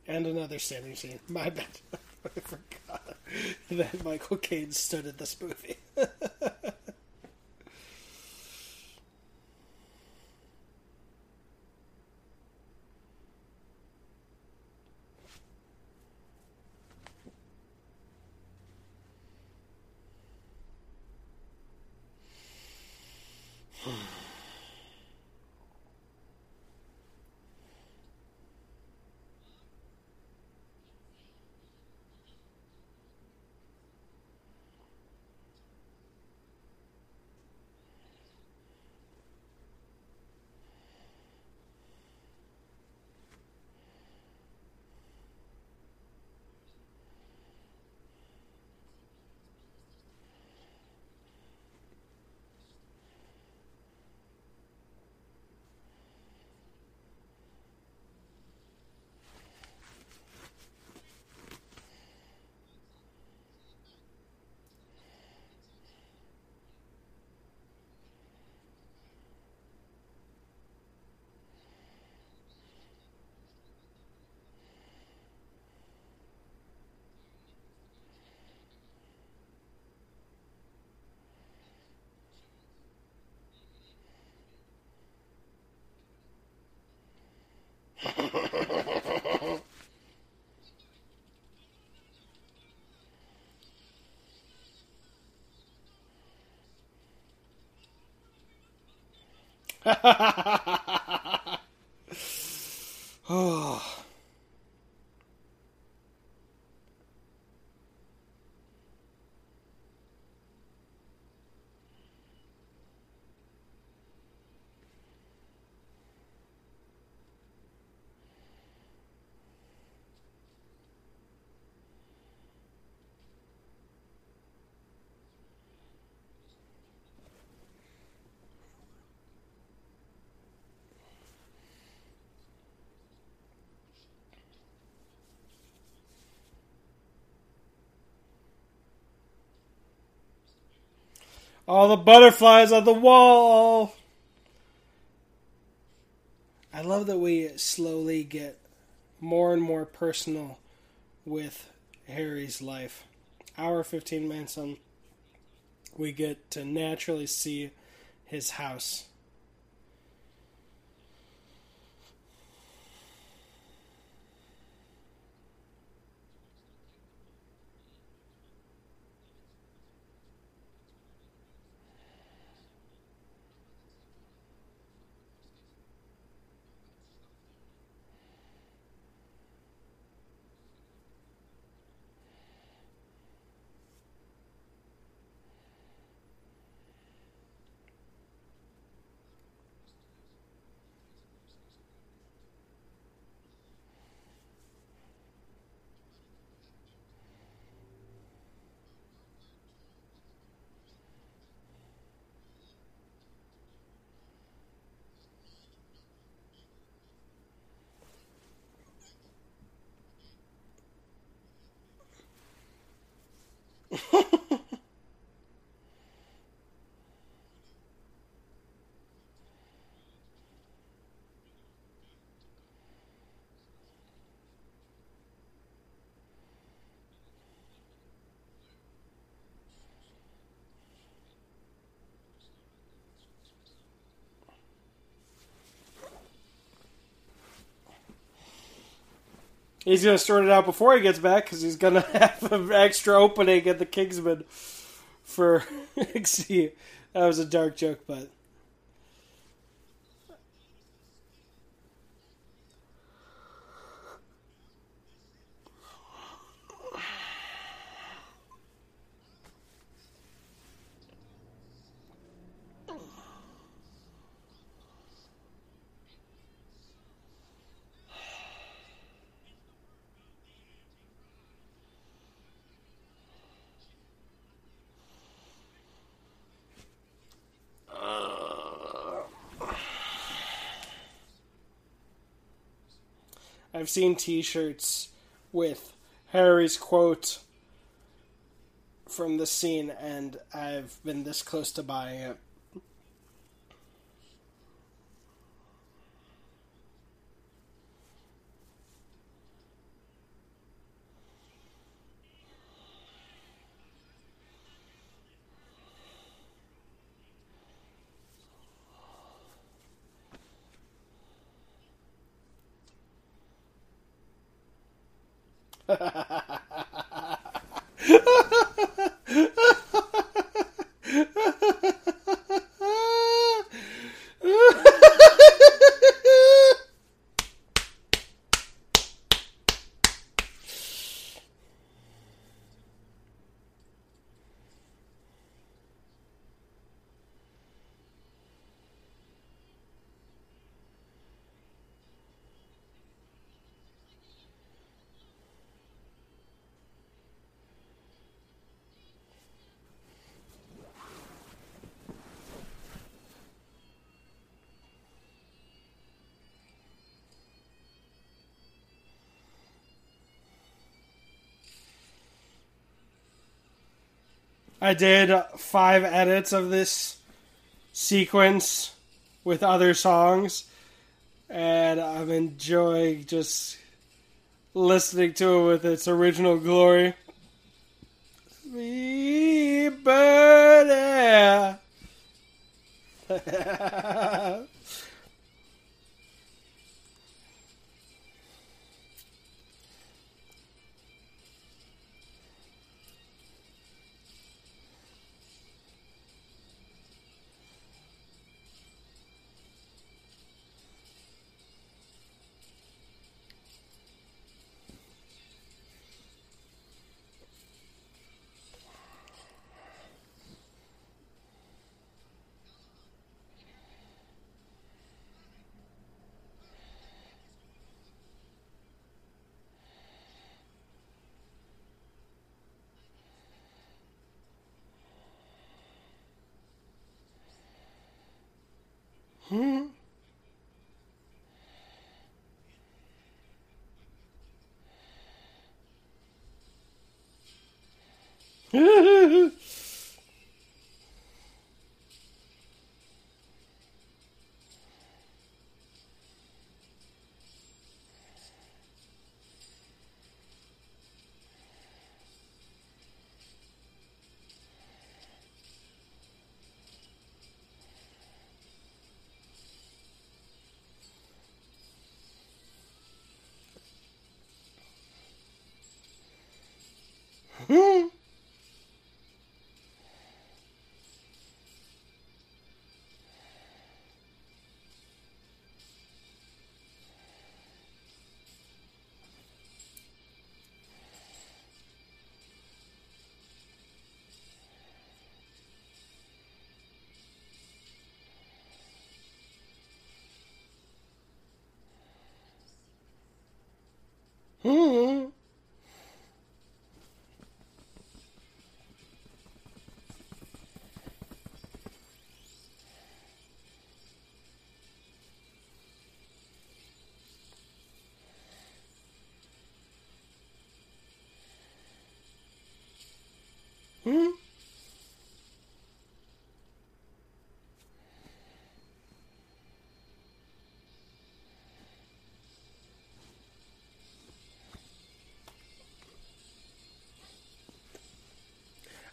And another standing scene. My bad. I forgot that Michael Caine stood in this movie. oh. All the butterflies on the wall. I love that we slowly get more and more personal with Harry's life. Our 15 Manson, we get to naturally see his house. He's going to sort it out before he gets back because he's going to have an extra opening at the Kingsman for. see, that was a dark joke, but. I've seen T-shirts with Harry's quote from the scene, and I've been this close to buying it. I did five edits of this sequence with other songs, and I'm enjoying just listening to it with its original glory. Sweet birdie. Hmm. Hmm.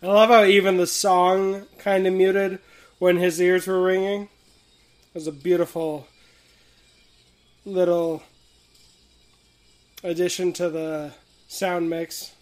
I love how even the song kind of muted when his ears were ringing. It was a beautiful little addition to the sound mix.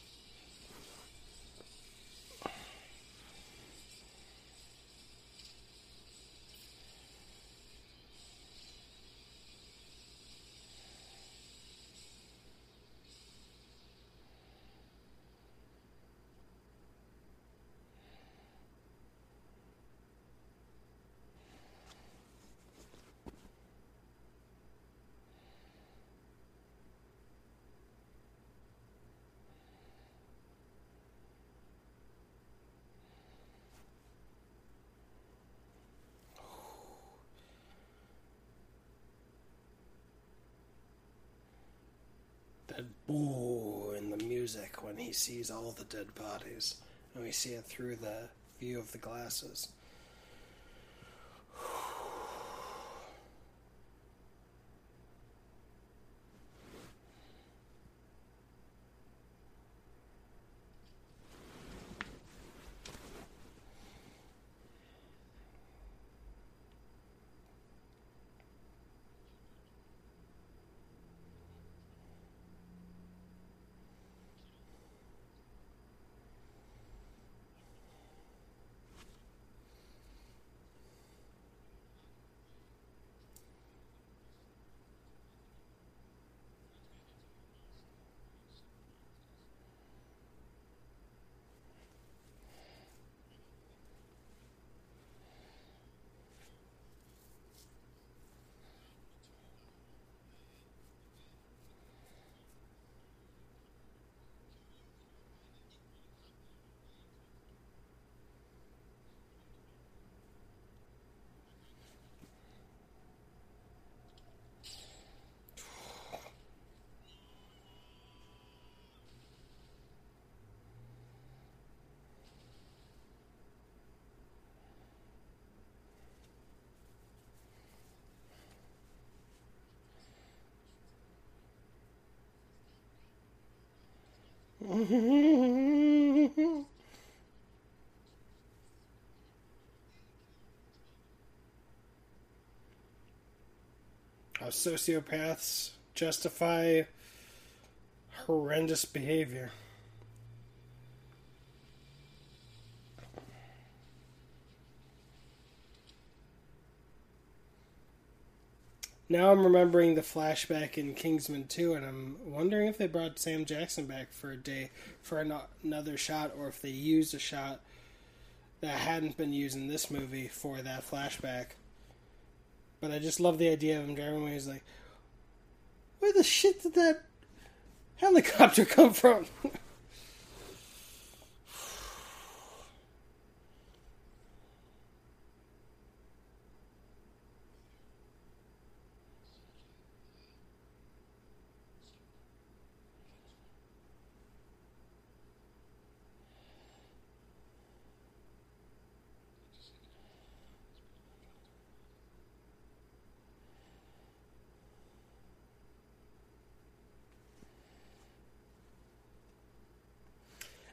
that boo in the music when he sees all the dead bodies, and we see it through the view of the glasses. How sociopaths justify horrendous behavior. Now I'm remembering the flashback in Kingsman 2, and I'm wondering if they brought Sam Jackson back for a day for an- another shot, or if they used a shot that hadn't been used in this movie for that flashback. But I just love the idea of him driving away. He's like, where the shit did that helicopter come from?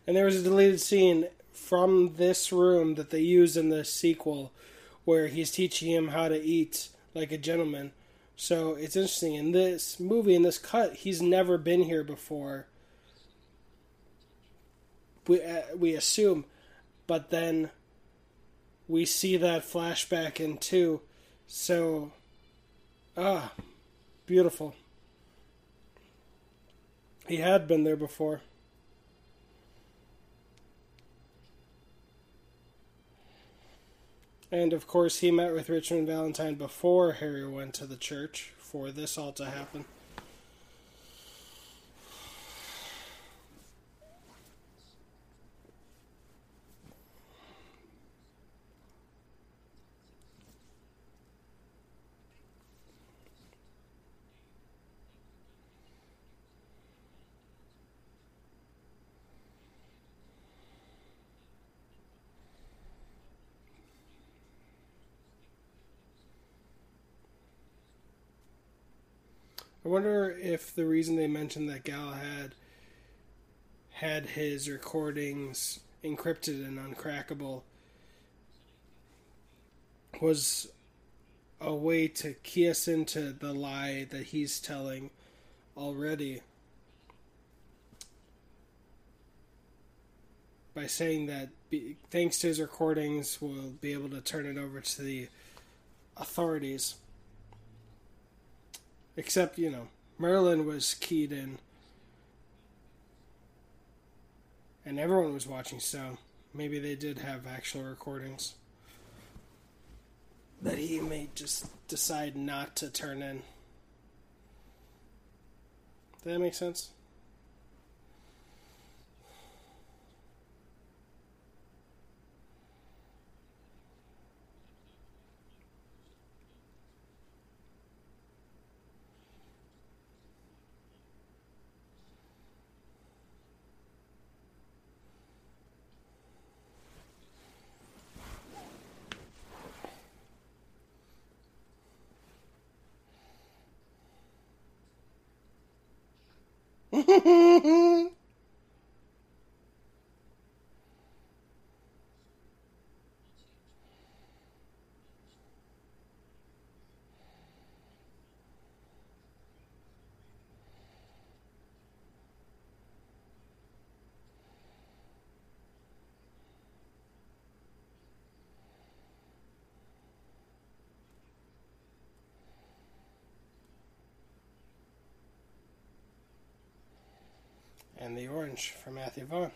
And there was a deleted scene from this room that they use in the sequel where he's teaching him how to eat like a gentleman. So it's interesting. In this movie, in this cut, he's never been here before. We, uh, we assume. But then we see that flashback in two. So, ah, beautiful. He had been there before. And of course, he met with Richmond Valentine before Harry went to the church for this all to happen. Wonder if the reason they mentioned that Galahad had his recordings encrypted and uncrackable was a way to key us into the lie that he's telling already. By saying that be, thanks to his recordings we'll be able to turn it over to the authorities Except, you know, Merlin was keyed in. And everyone was watching, so maybe they did have actual recordings. That he may just decide not to turn in. Does that make sense? And the orange for Matthew Vaughn.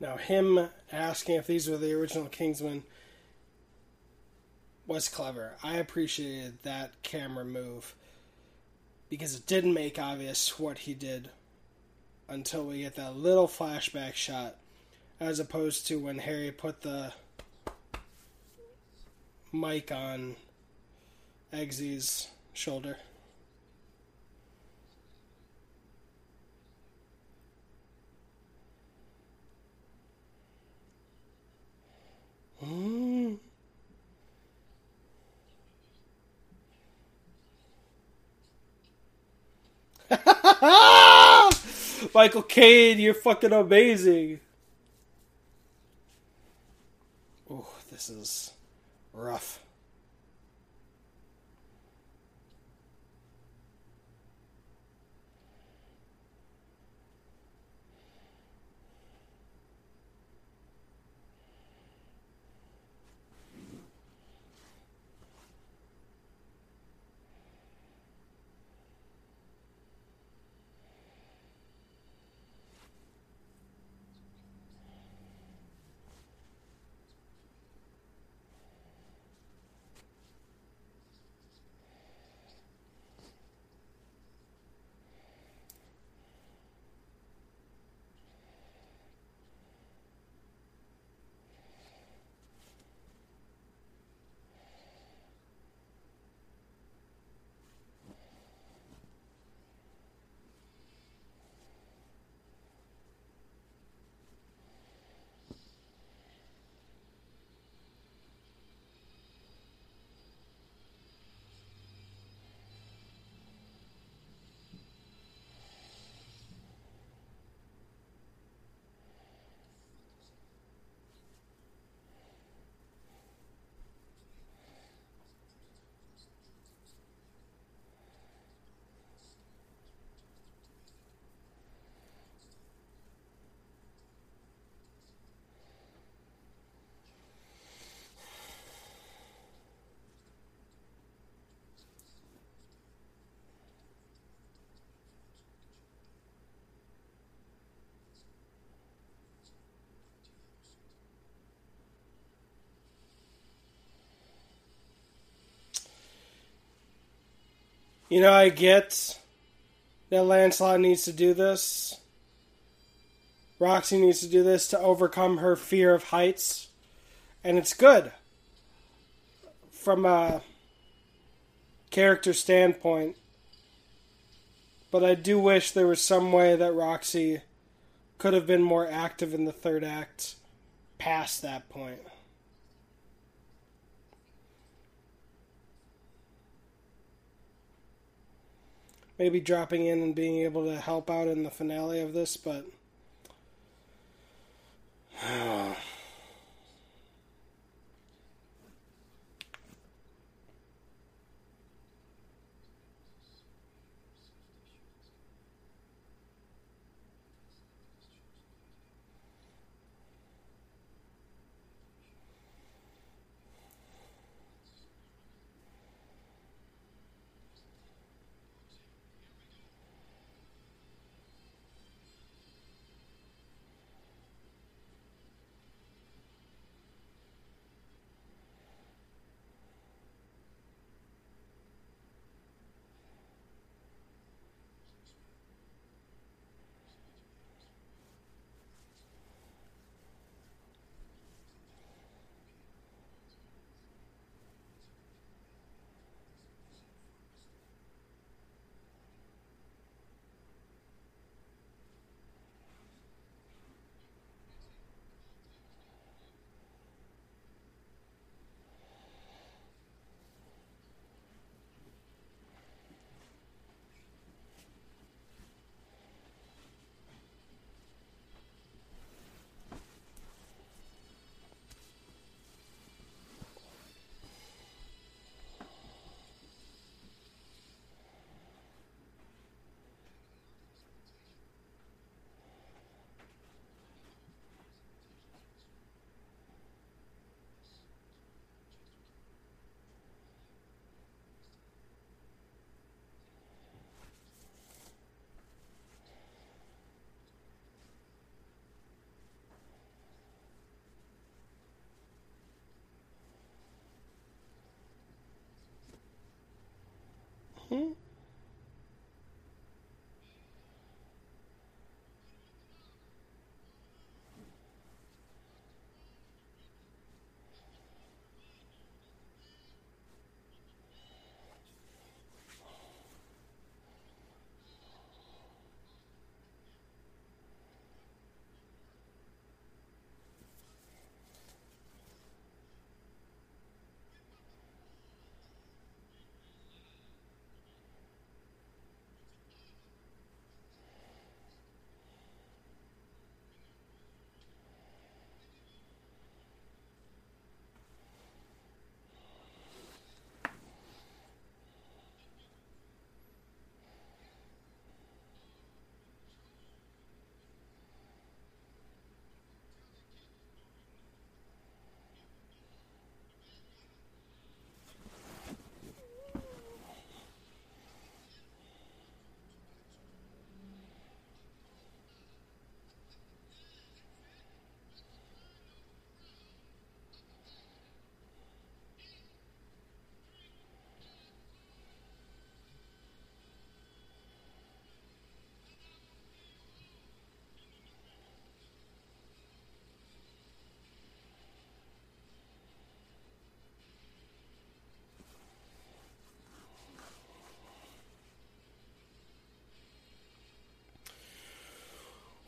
Now, him asking if these were the original Kingsmen was clever. I appreciated that camera move because it didn't make obvious what he did until we get that little flashback shot, as opposed to when Harry put the mic on Eggsy's shoulder. Mm. Michael Caine, you're fucking amazing. Oh, this is rough. You know, I get that Lancelot needs to do this. Roxy needs to do this to overcome her fear of heights. And it's good. From a character standpoint. But I do wish there was some way that Roxy could have been more active in the third act past that point. Maybe dropping in and being able to help out in the finale of this, but. Mm-hmm.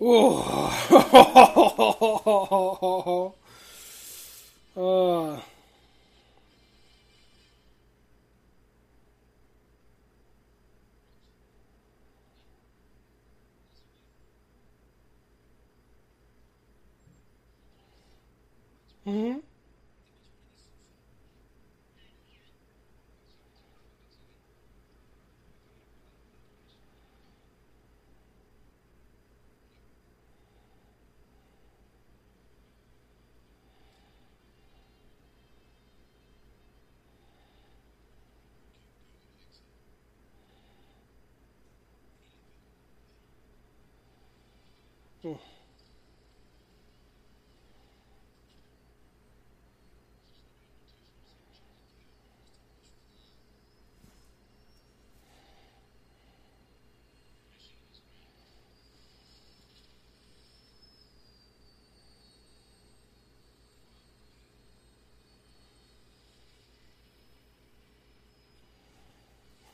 오. 아. 응? Oh.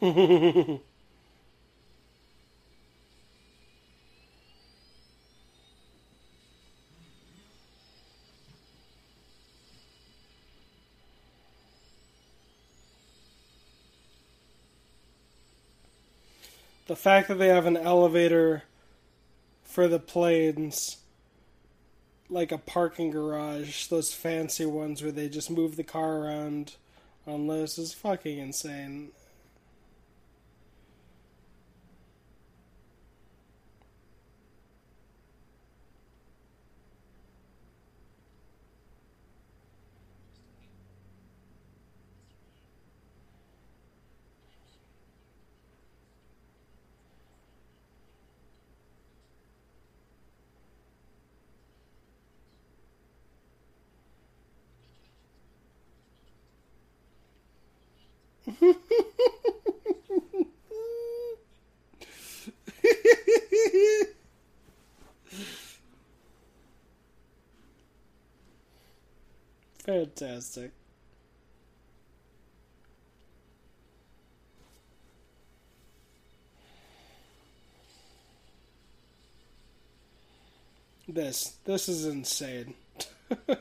uh. Mm-hmm. The fact that they have an elevator for the planes like a parking garage those fancy ones where they just move the car around on lifts is fucking insane Fantastic. This this is insane.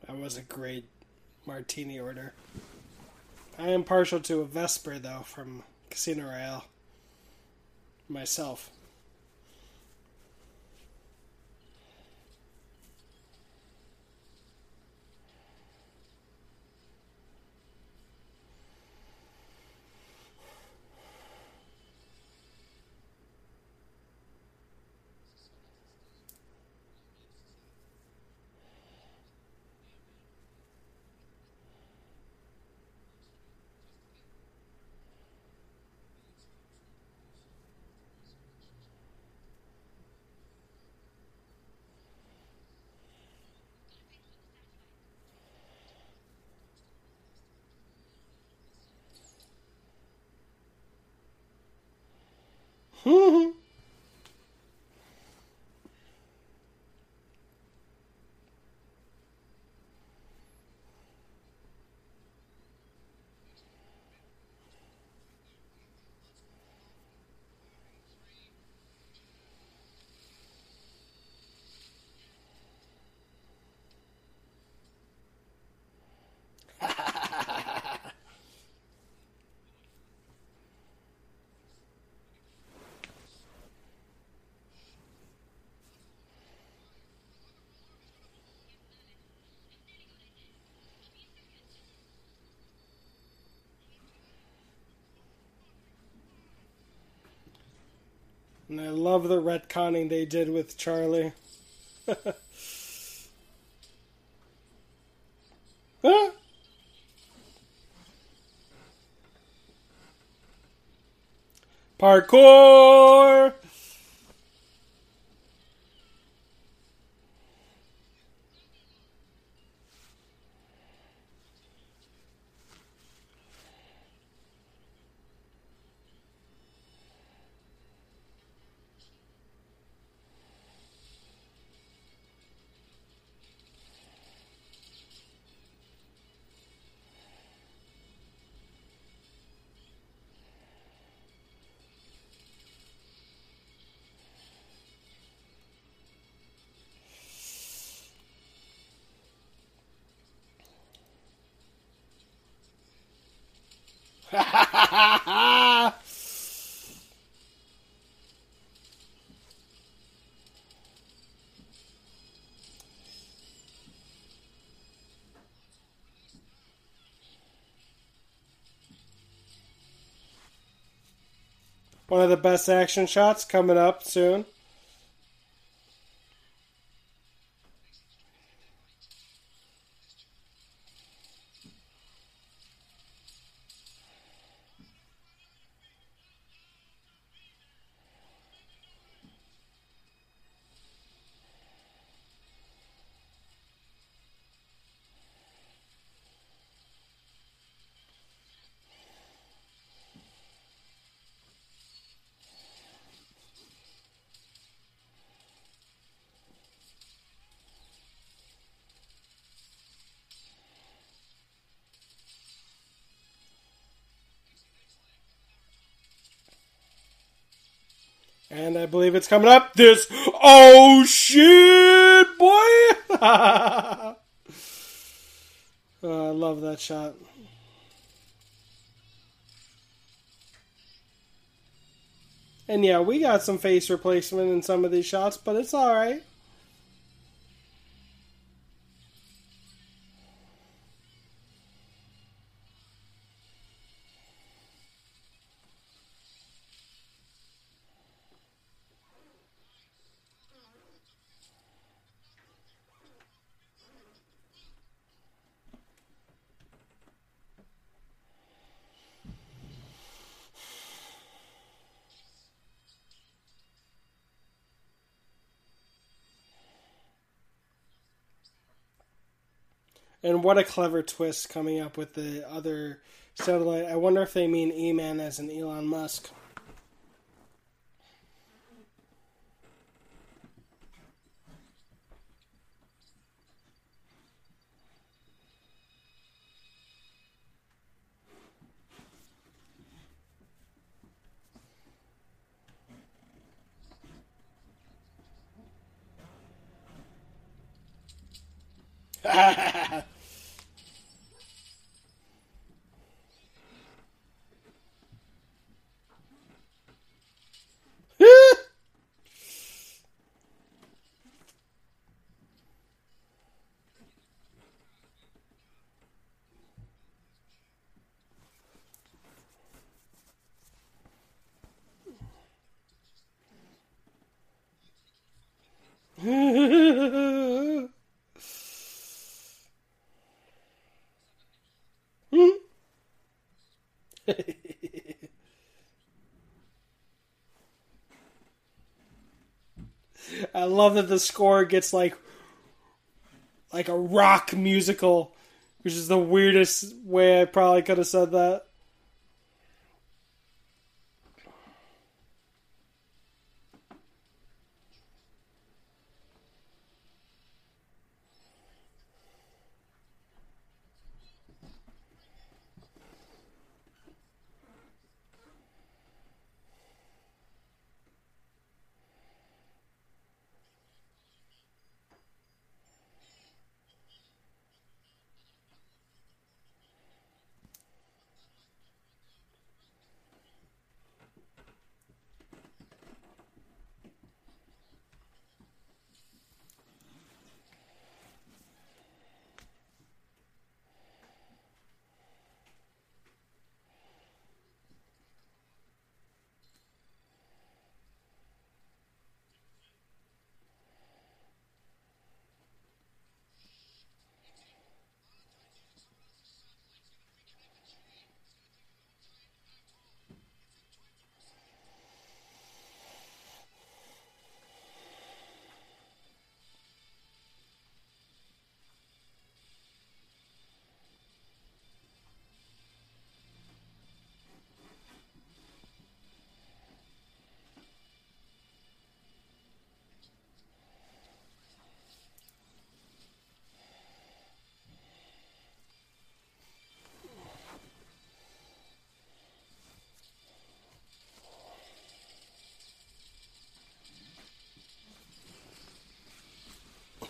That was a great martini order. I am partial to a Vesper though from Casino Royale. myself. And I love the retconning they did with Charlie. Parkour! One of the best action shots coming up soon. And I believe it's coming up this. Oh shit, boy! oh, I love that shot. And yeah, we got some face replacement in some of these shots, but it's alright. And what a clever twist coming up with the other satellite. I wonder if they mean E Man as in Elon Musk. love that the score gets like like a rock musical, which is the weirdest way I probably could have said that.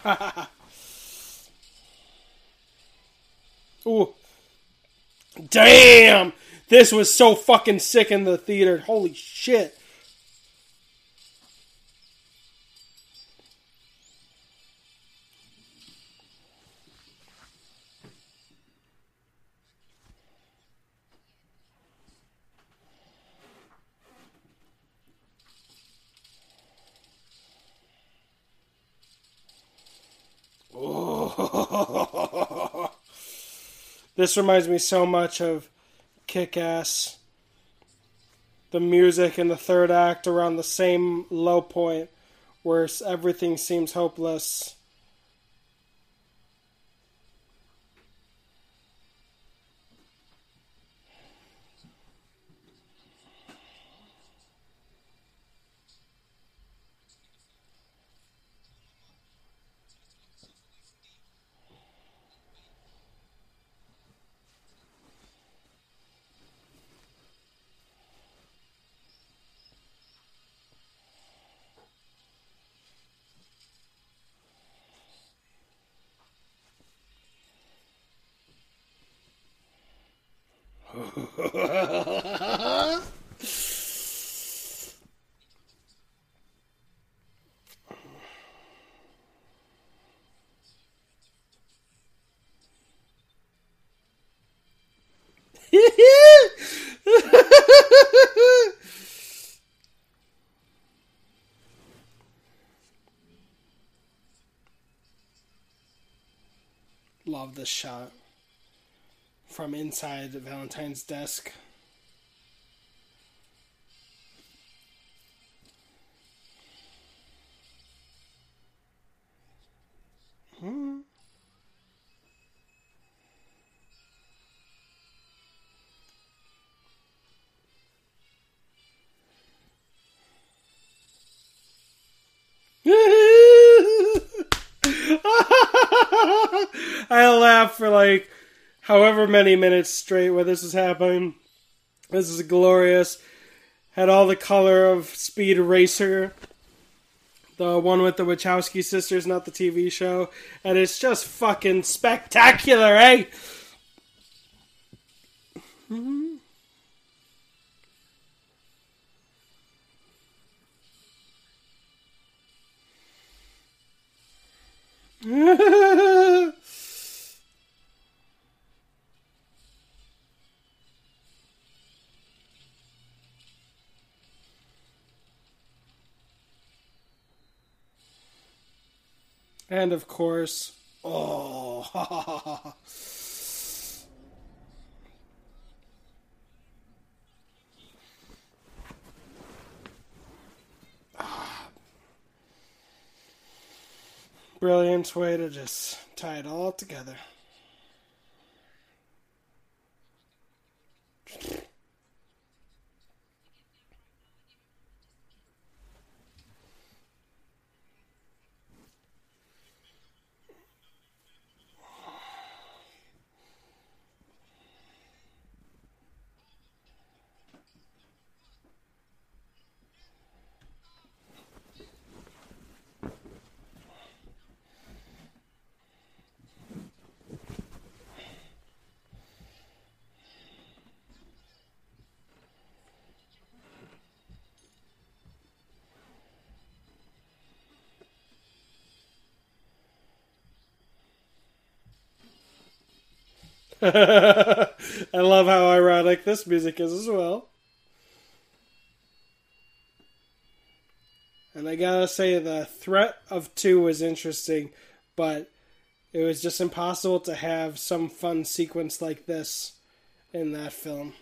Ooh. Damn! This was so fucking sick in the theater. Holy shit. This reminds me so much of Kick Ass. The music in the third act around the same low point where everything seems hopeless. Love this shot from inside Valentine's desk. However many minutes straight where this is happening. This is glorious. Had all the color of Speed Racer, the one with the Wachowski sisters, not the TV show, and it's just fucking spectacular, eh? Mm-hmm. and of course, oh. Brilliant way to just tie it all together. I love how ironic this music is as well. And I gotta say, the threat of two was interesting, but it was just impossible to have some fun sequence like this in that film.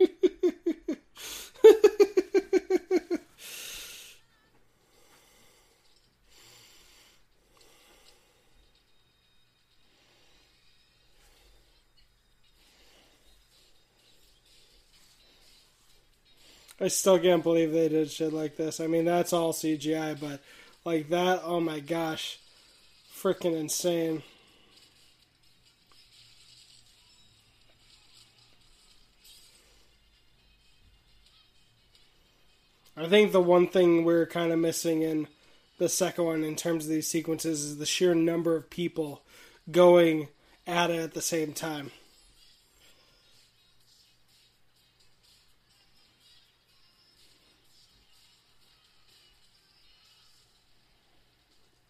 I still can't believe they did shit like this. I mean, that's all CGI, but like that, oh my gosh, freaking insane. I think the one thing we're kind of missing in the second one in terms of these sequences is the sheer number of people going at it at the same time.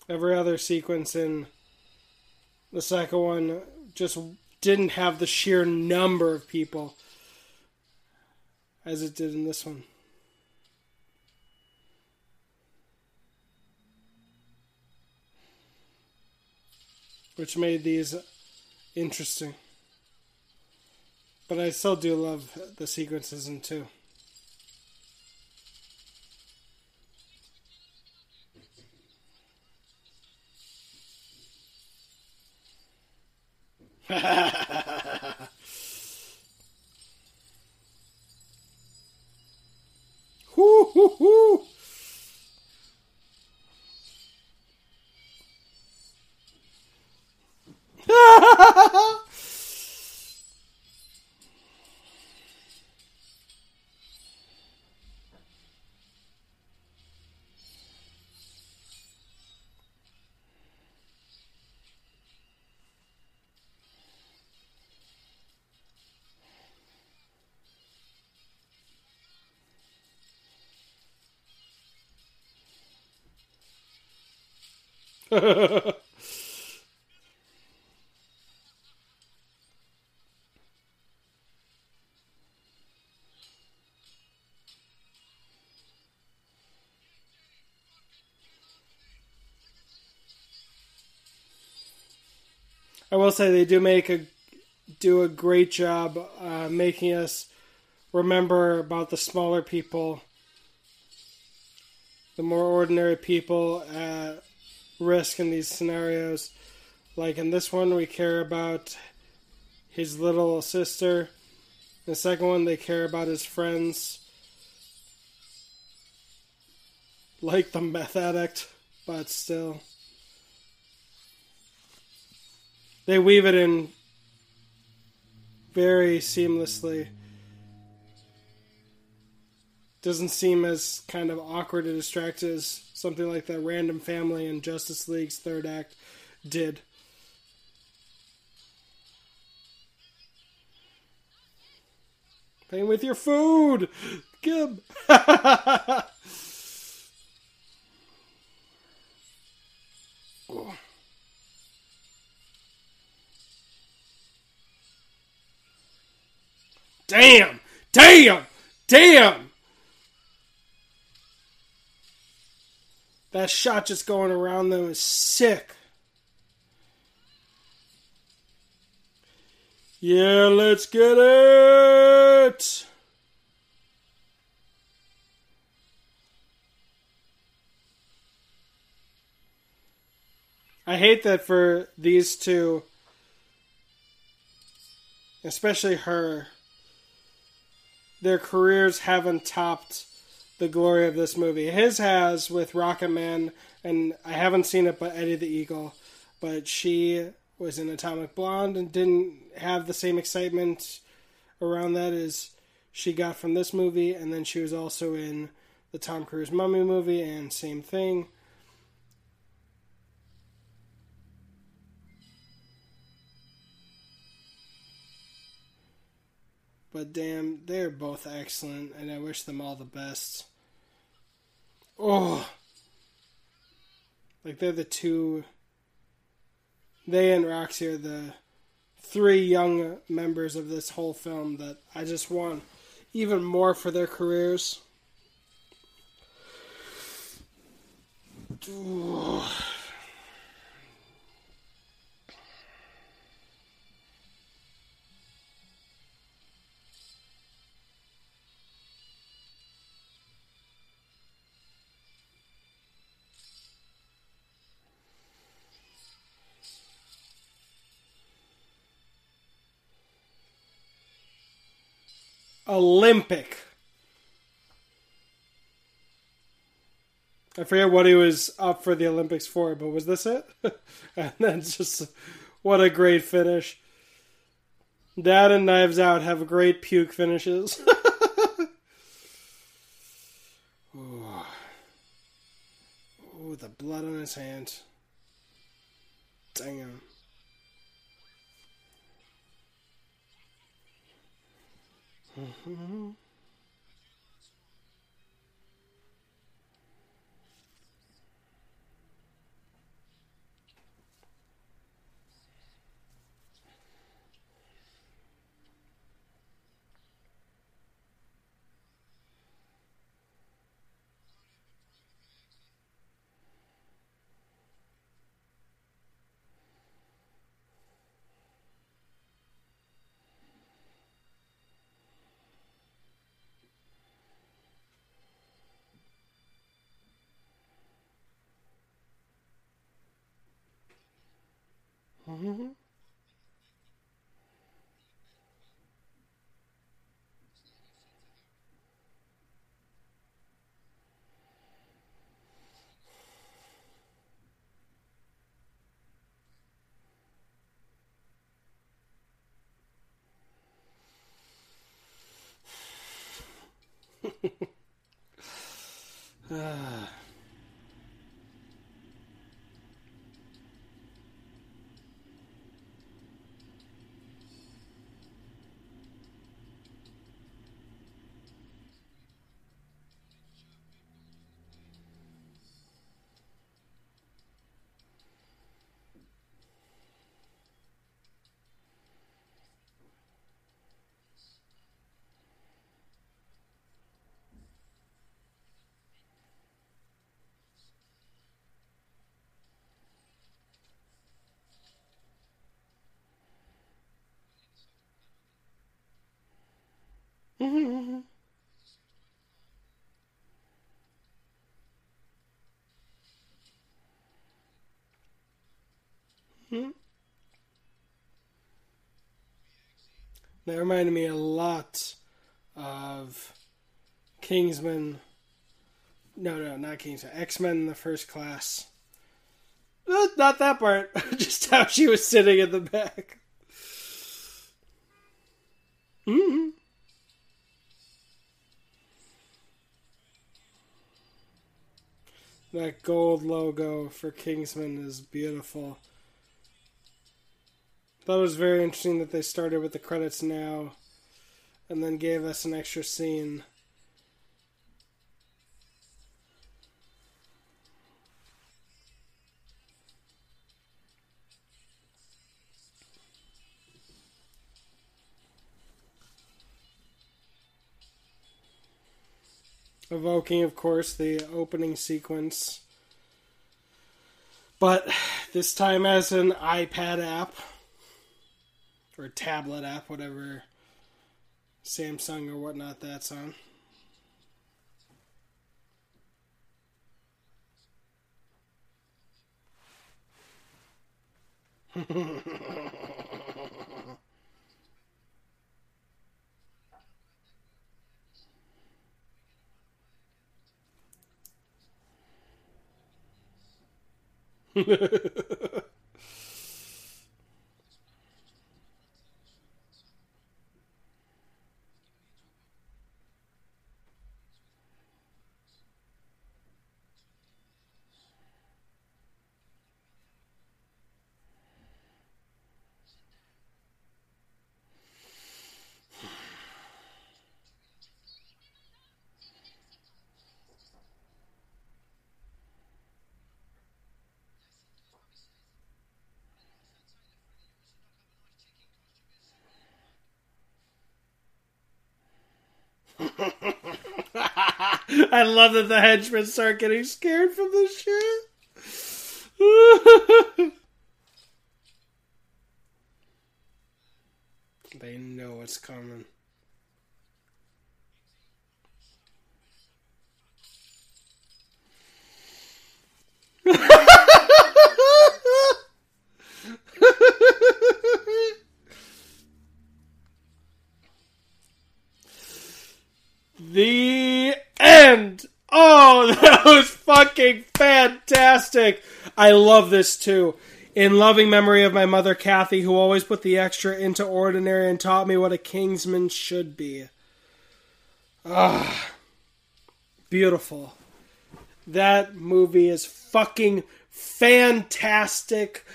Every other sequence in the second one just didn't have the sheer number of people as it did in this one. Which made these interesting. But I still do love the sequences in two. Hoo, hoo, hoo. I will say they do make a do a great job uh, making us remember about the smaller people, the more ordinary people at risk in these scenarios. Like in this one, we care about his little sister. The second one, they care about his friends, like the meth addict, but still. they weave it in very seamlessly. Doesn't seem as kind of awkward and distracted as something like that random family in Justice League's third act did. Playing with your food, Gib. Damn! Damn! Damn! That shot just going around them is sick. Yeah, let's get it! I hate that for these two, especially her, their careers haven't topped the glory of this movie. His has with Rocket Man, and I haven't seen it, but Eddie the Eagle. But she was in Atomic Blonde and didn't have the same excitement around that as she got from this movie. And then she was also in the Tom Cruise Mummy movie, and same thing. But damn, they're both excellent, and I wish them all the best. Oh, like they're the two. They and Roxy are the three young members of this whole film that I just want even more for their careers. Ooh. Olympic. I forget what he was up for the Olympics for, but was this it? and then just what a great finish. Dad and Knives Out have great puke finishes. Ooh. Ooh, the blood on his hand. Damn. Mm-hmm. Mm-hmm. ah. Mm-hmm. Hmm? That reminded me a lot of Kingsman. No, no, not Kingsman. X Men: The First Class. Not that part. Just how she was sitting in the back. Mm-hmm. That gold logo for Kingsman is beautiful. Thought it was very interesting that they started with the credits now and then gave us an extra scene. evoking, of course, the opening sequence. But this time as an iPad app. Or tablet app, whatever Samsung or whatnot that's on. I love that the henchmen start getting scared from this shit. they know what's coming. the end. Oh, that was fucking fantastic. I love this too. In loving memory of my mother, Kathy, who always put the extra into ordinary and taught me what a kingsman should be. Ah, beautiful. That movie is fucking fantastic.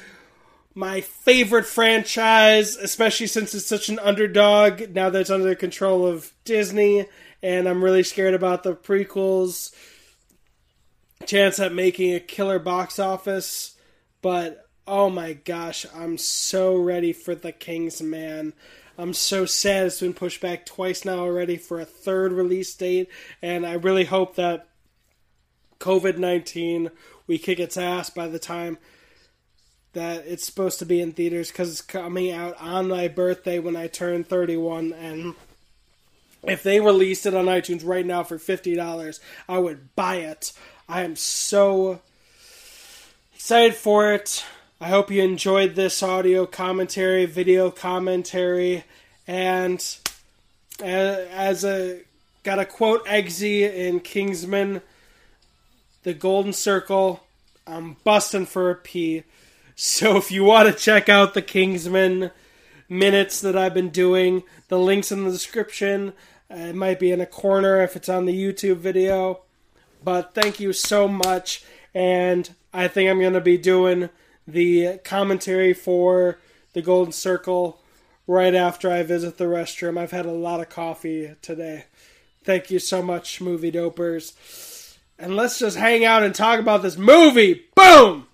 My favorite franchise, especially since it's such an underdog now that it's under the control of Disney and I'm really scared about the prequels chance at making a killer box office. But oh my gosh, I'm so ready for the King's Man. I'm so sad it's been pushed back twice now already for a third release date, and I really hope that COVID 19 we kick its ass by the time that it's supposed to be in theaters because it's coming out on my birthday when I turn 31 and if they released it on iTunes right now for $50, I would buy it. I am so excited for it. I hope you enjoyed this audio commentary, video commentary, and as a got a quote Eggsy in Kingsman, the Golden Circle. I'm busting for a P. So if you want to check out the Kingsman minutes that I've been doing, the links in the description. Uh, it might be in a corner if it's on the YouTube video. But thank you so much. And I think I'm going to be doing the commentary for the Golden Circle right after I visit the restroom. I've had a lot of coffee today. Thank you so much, movie dopers. And let's just hang out and talk about this movie. Boom!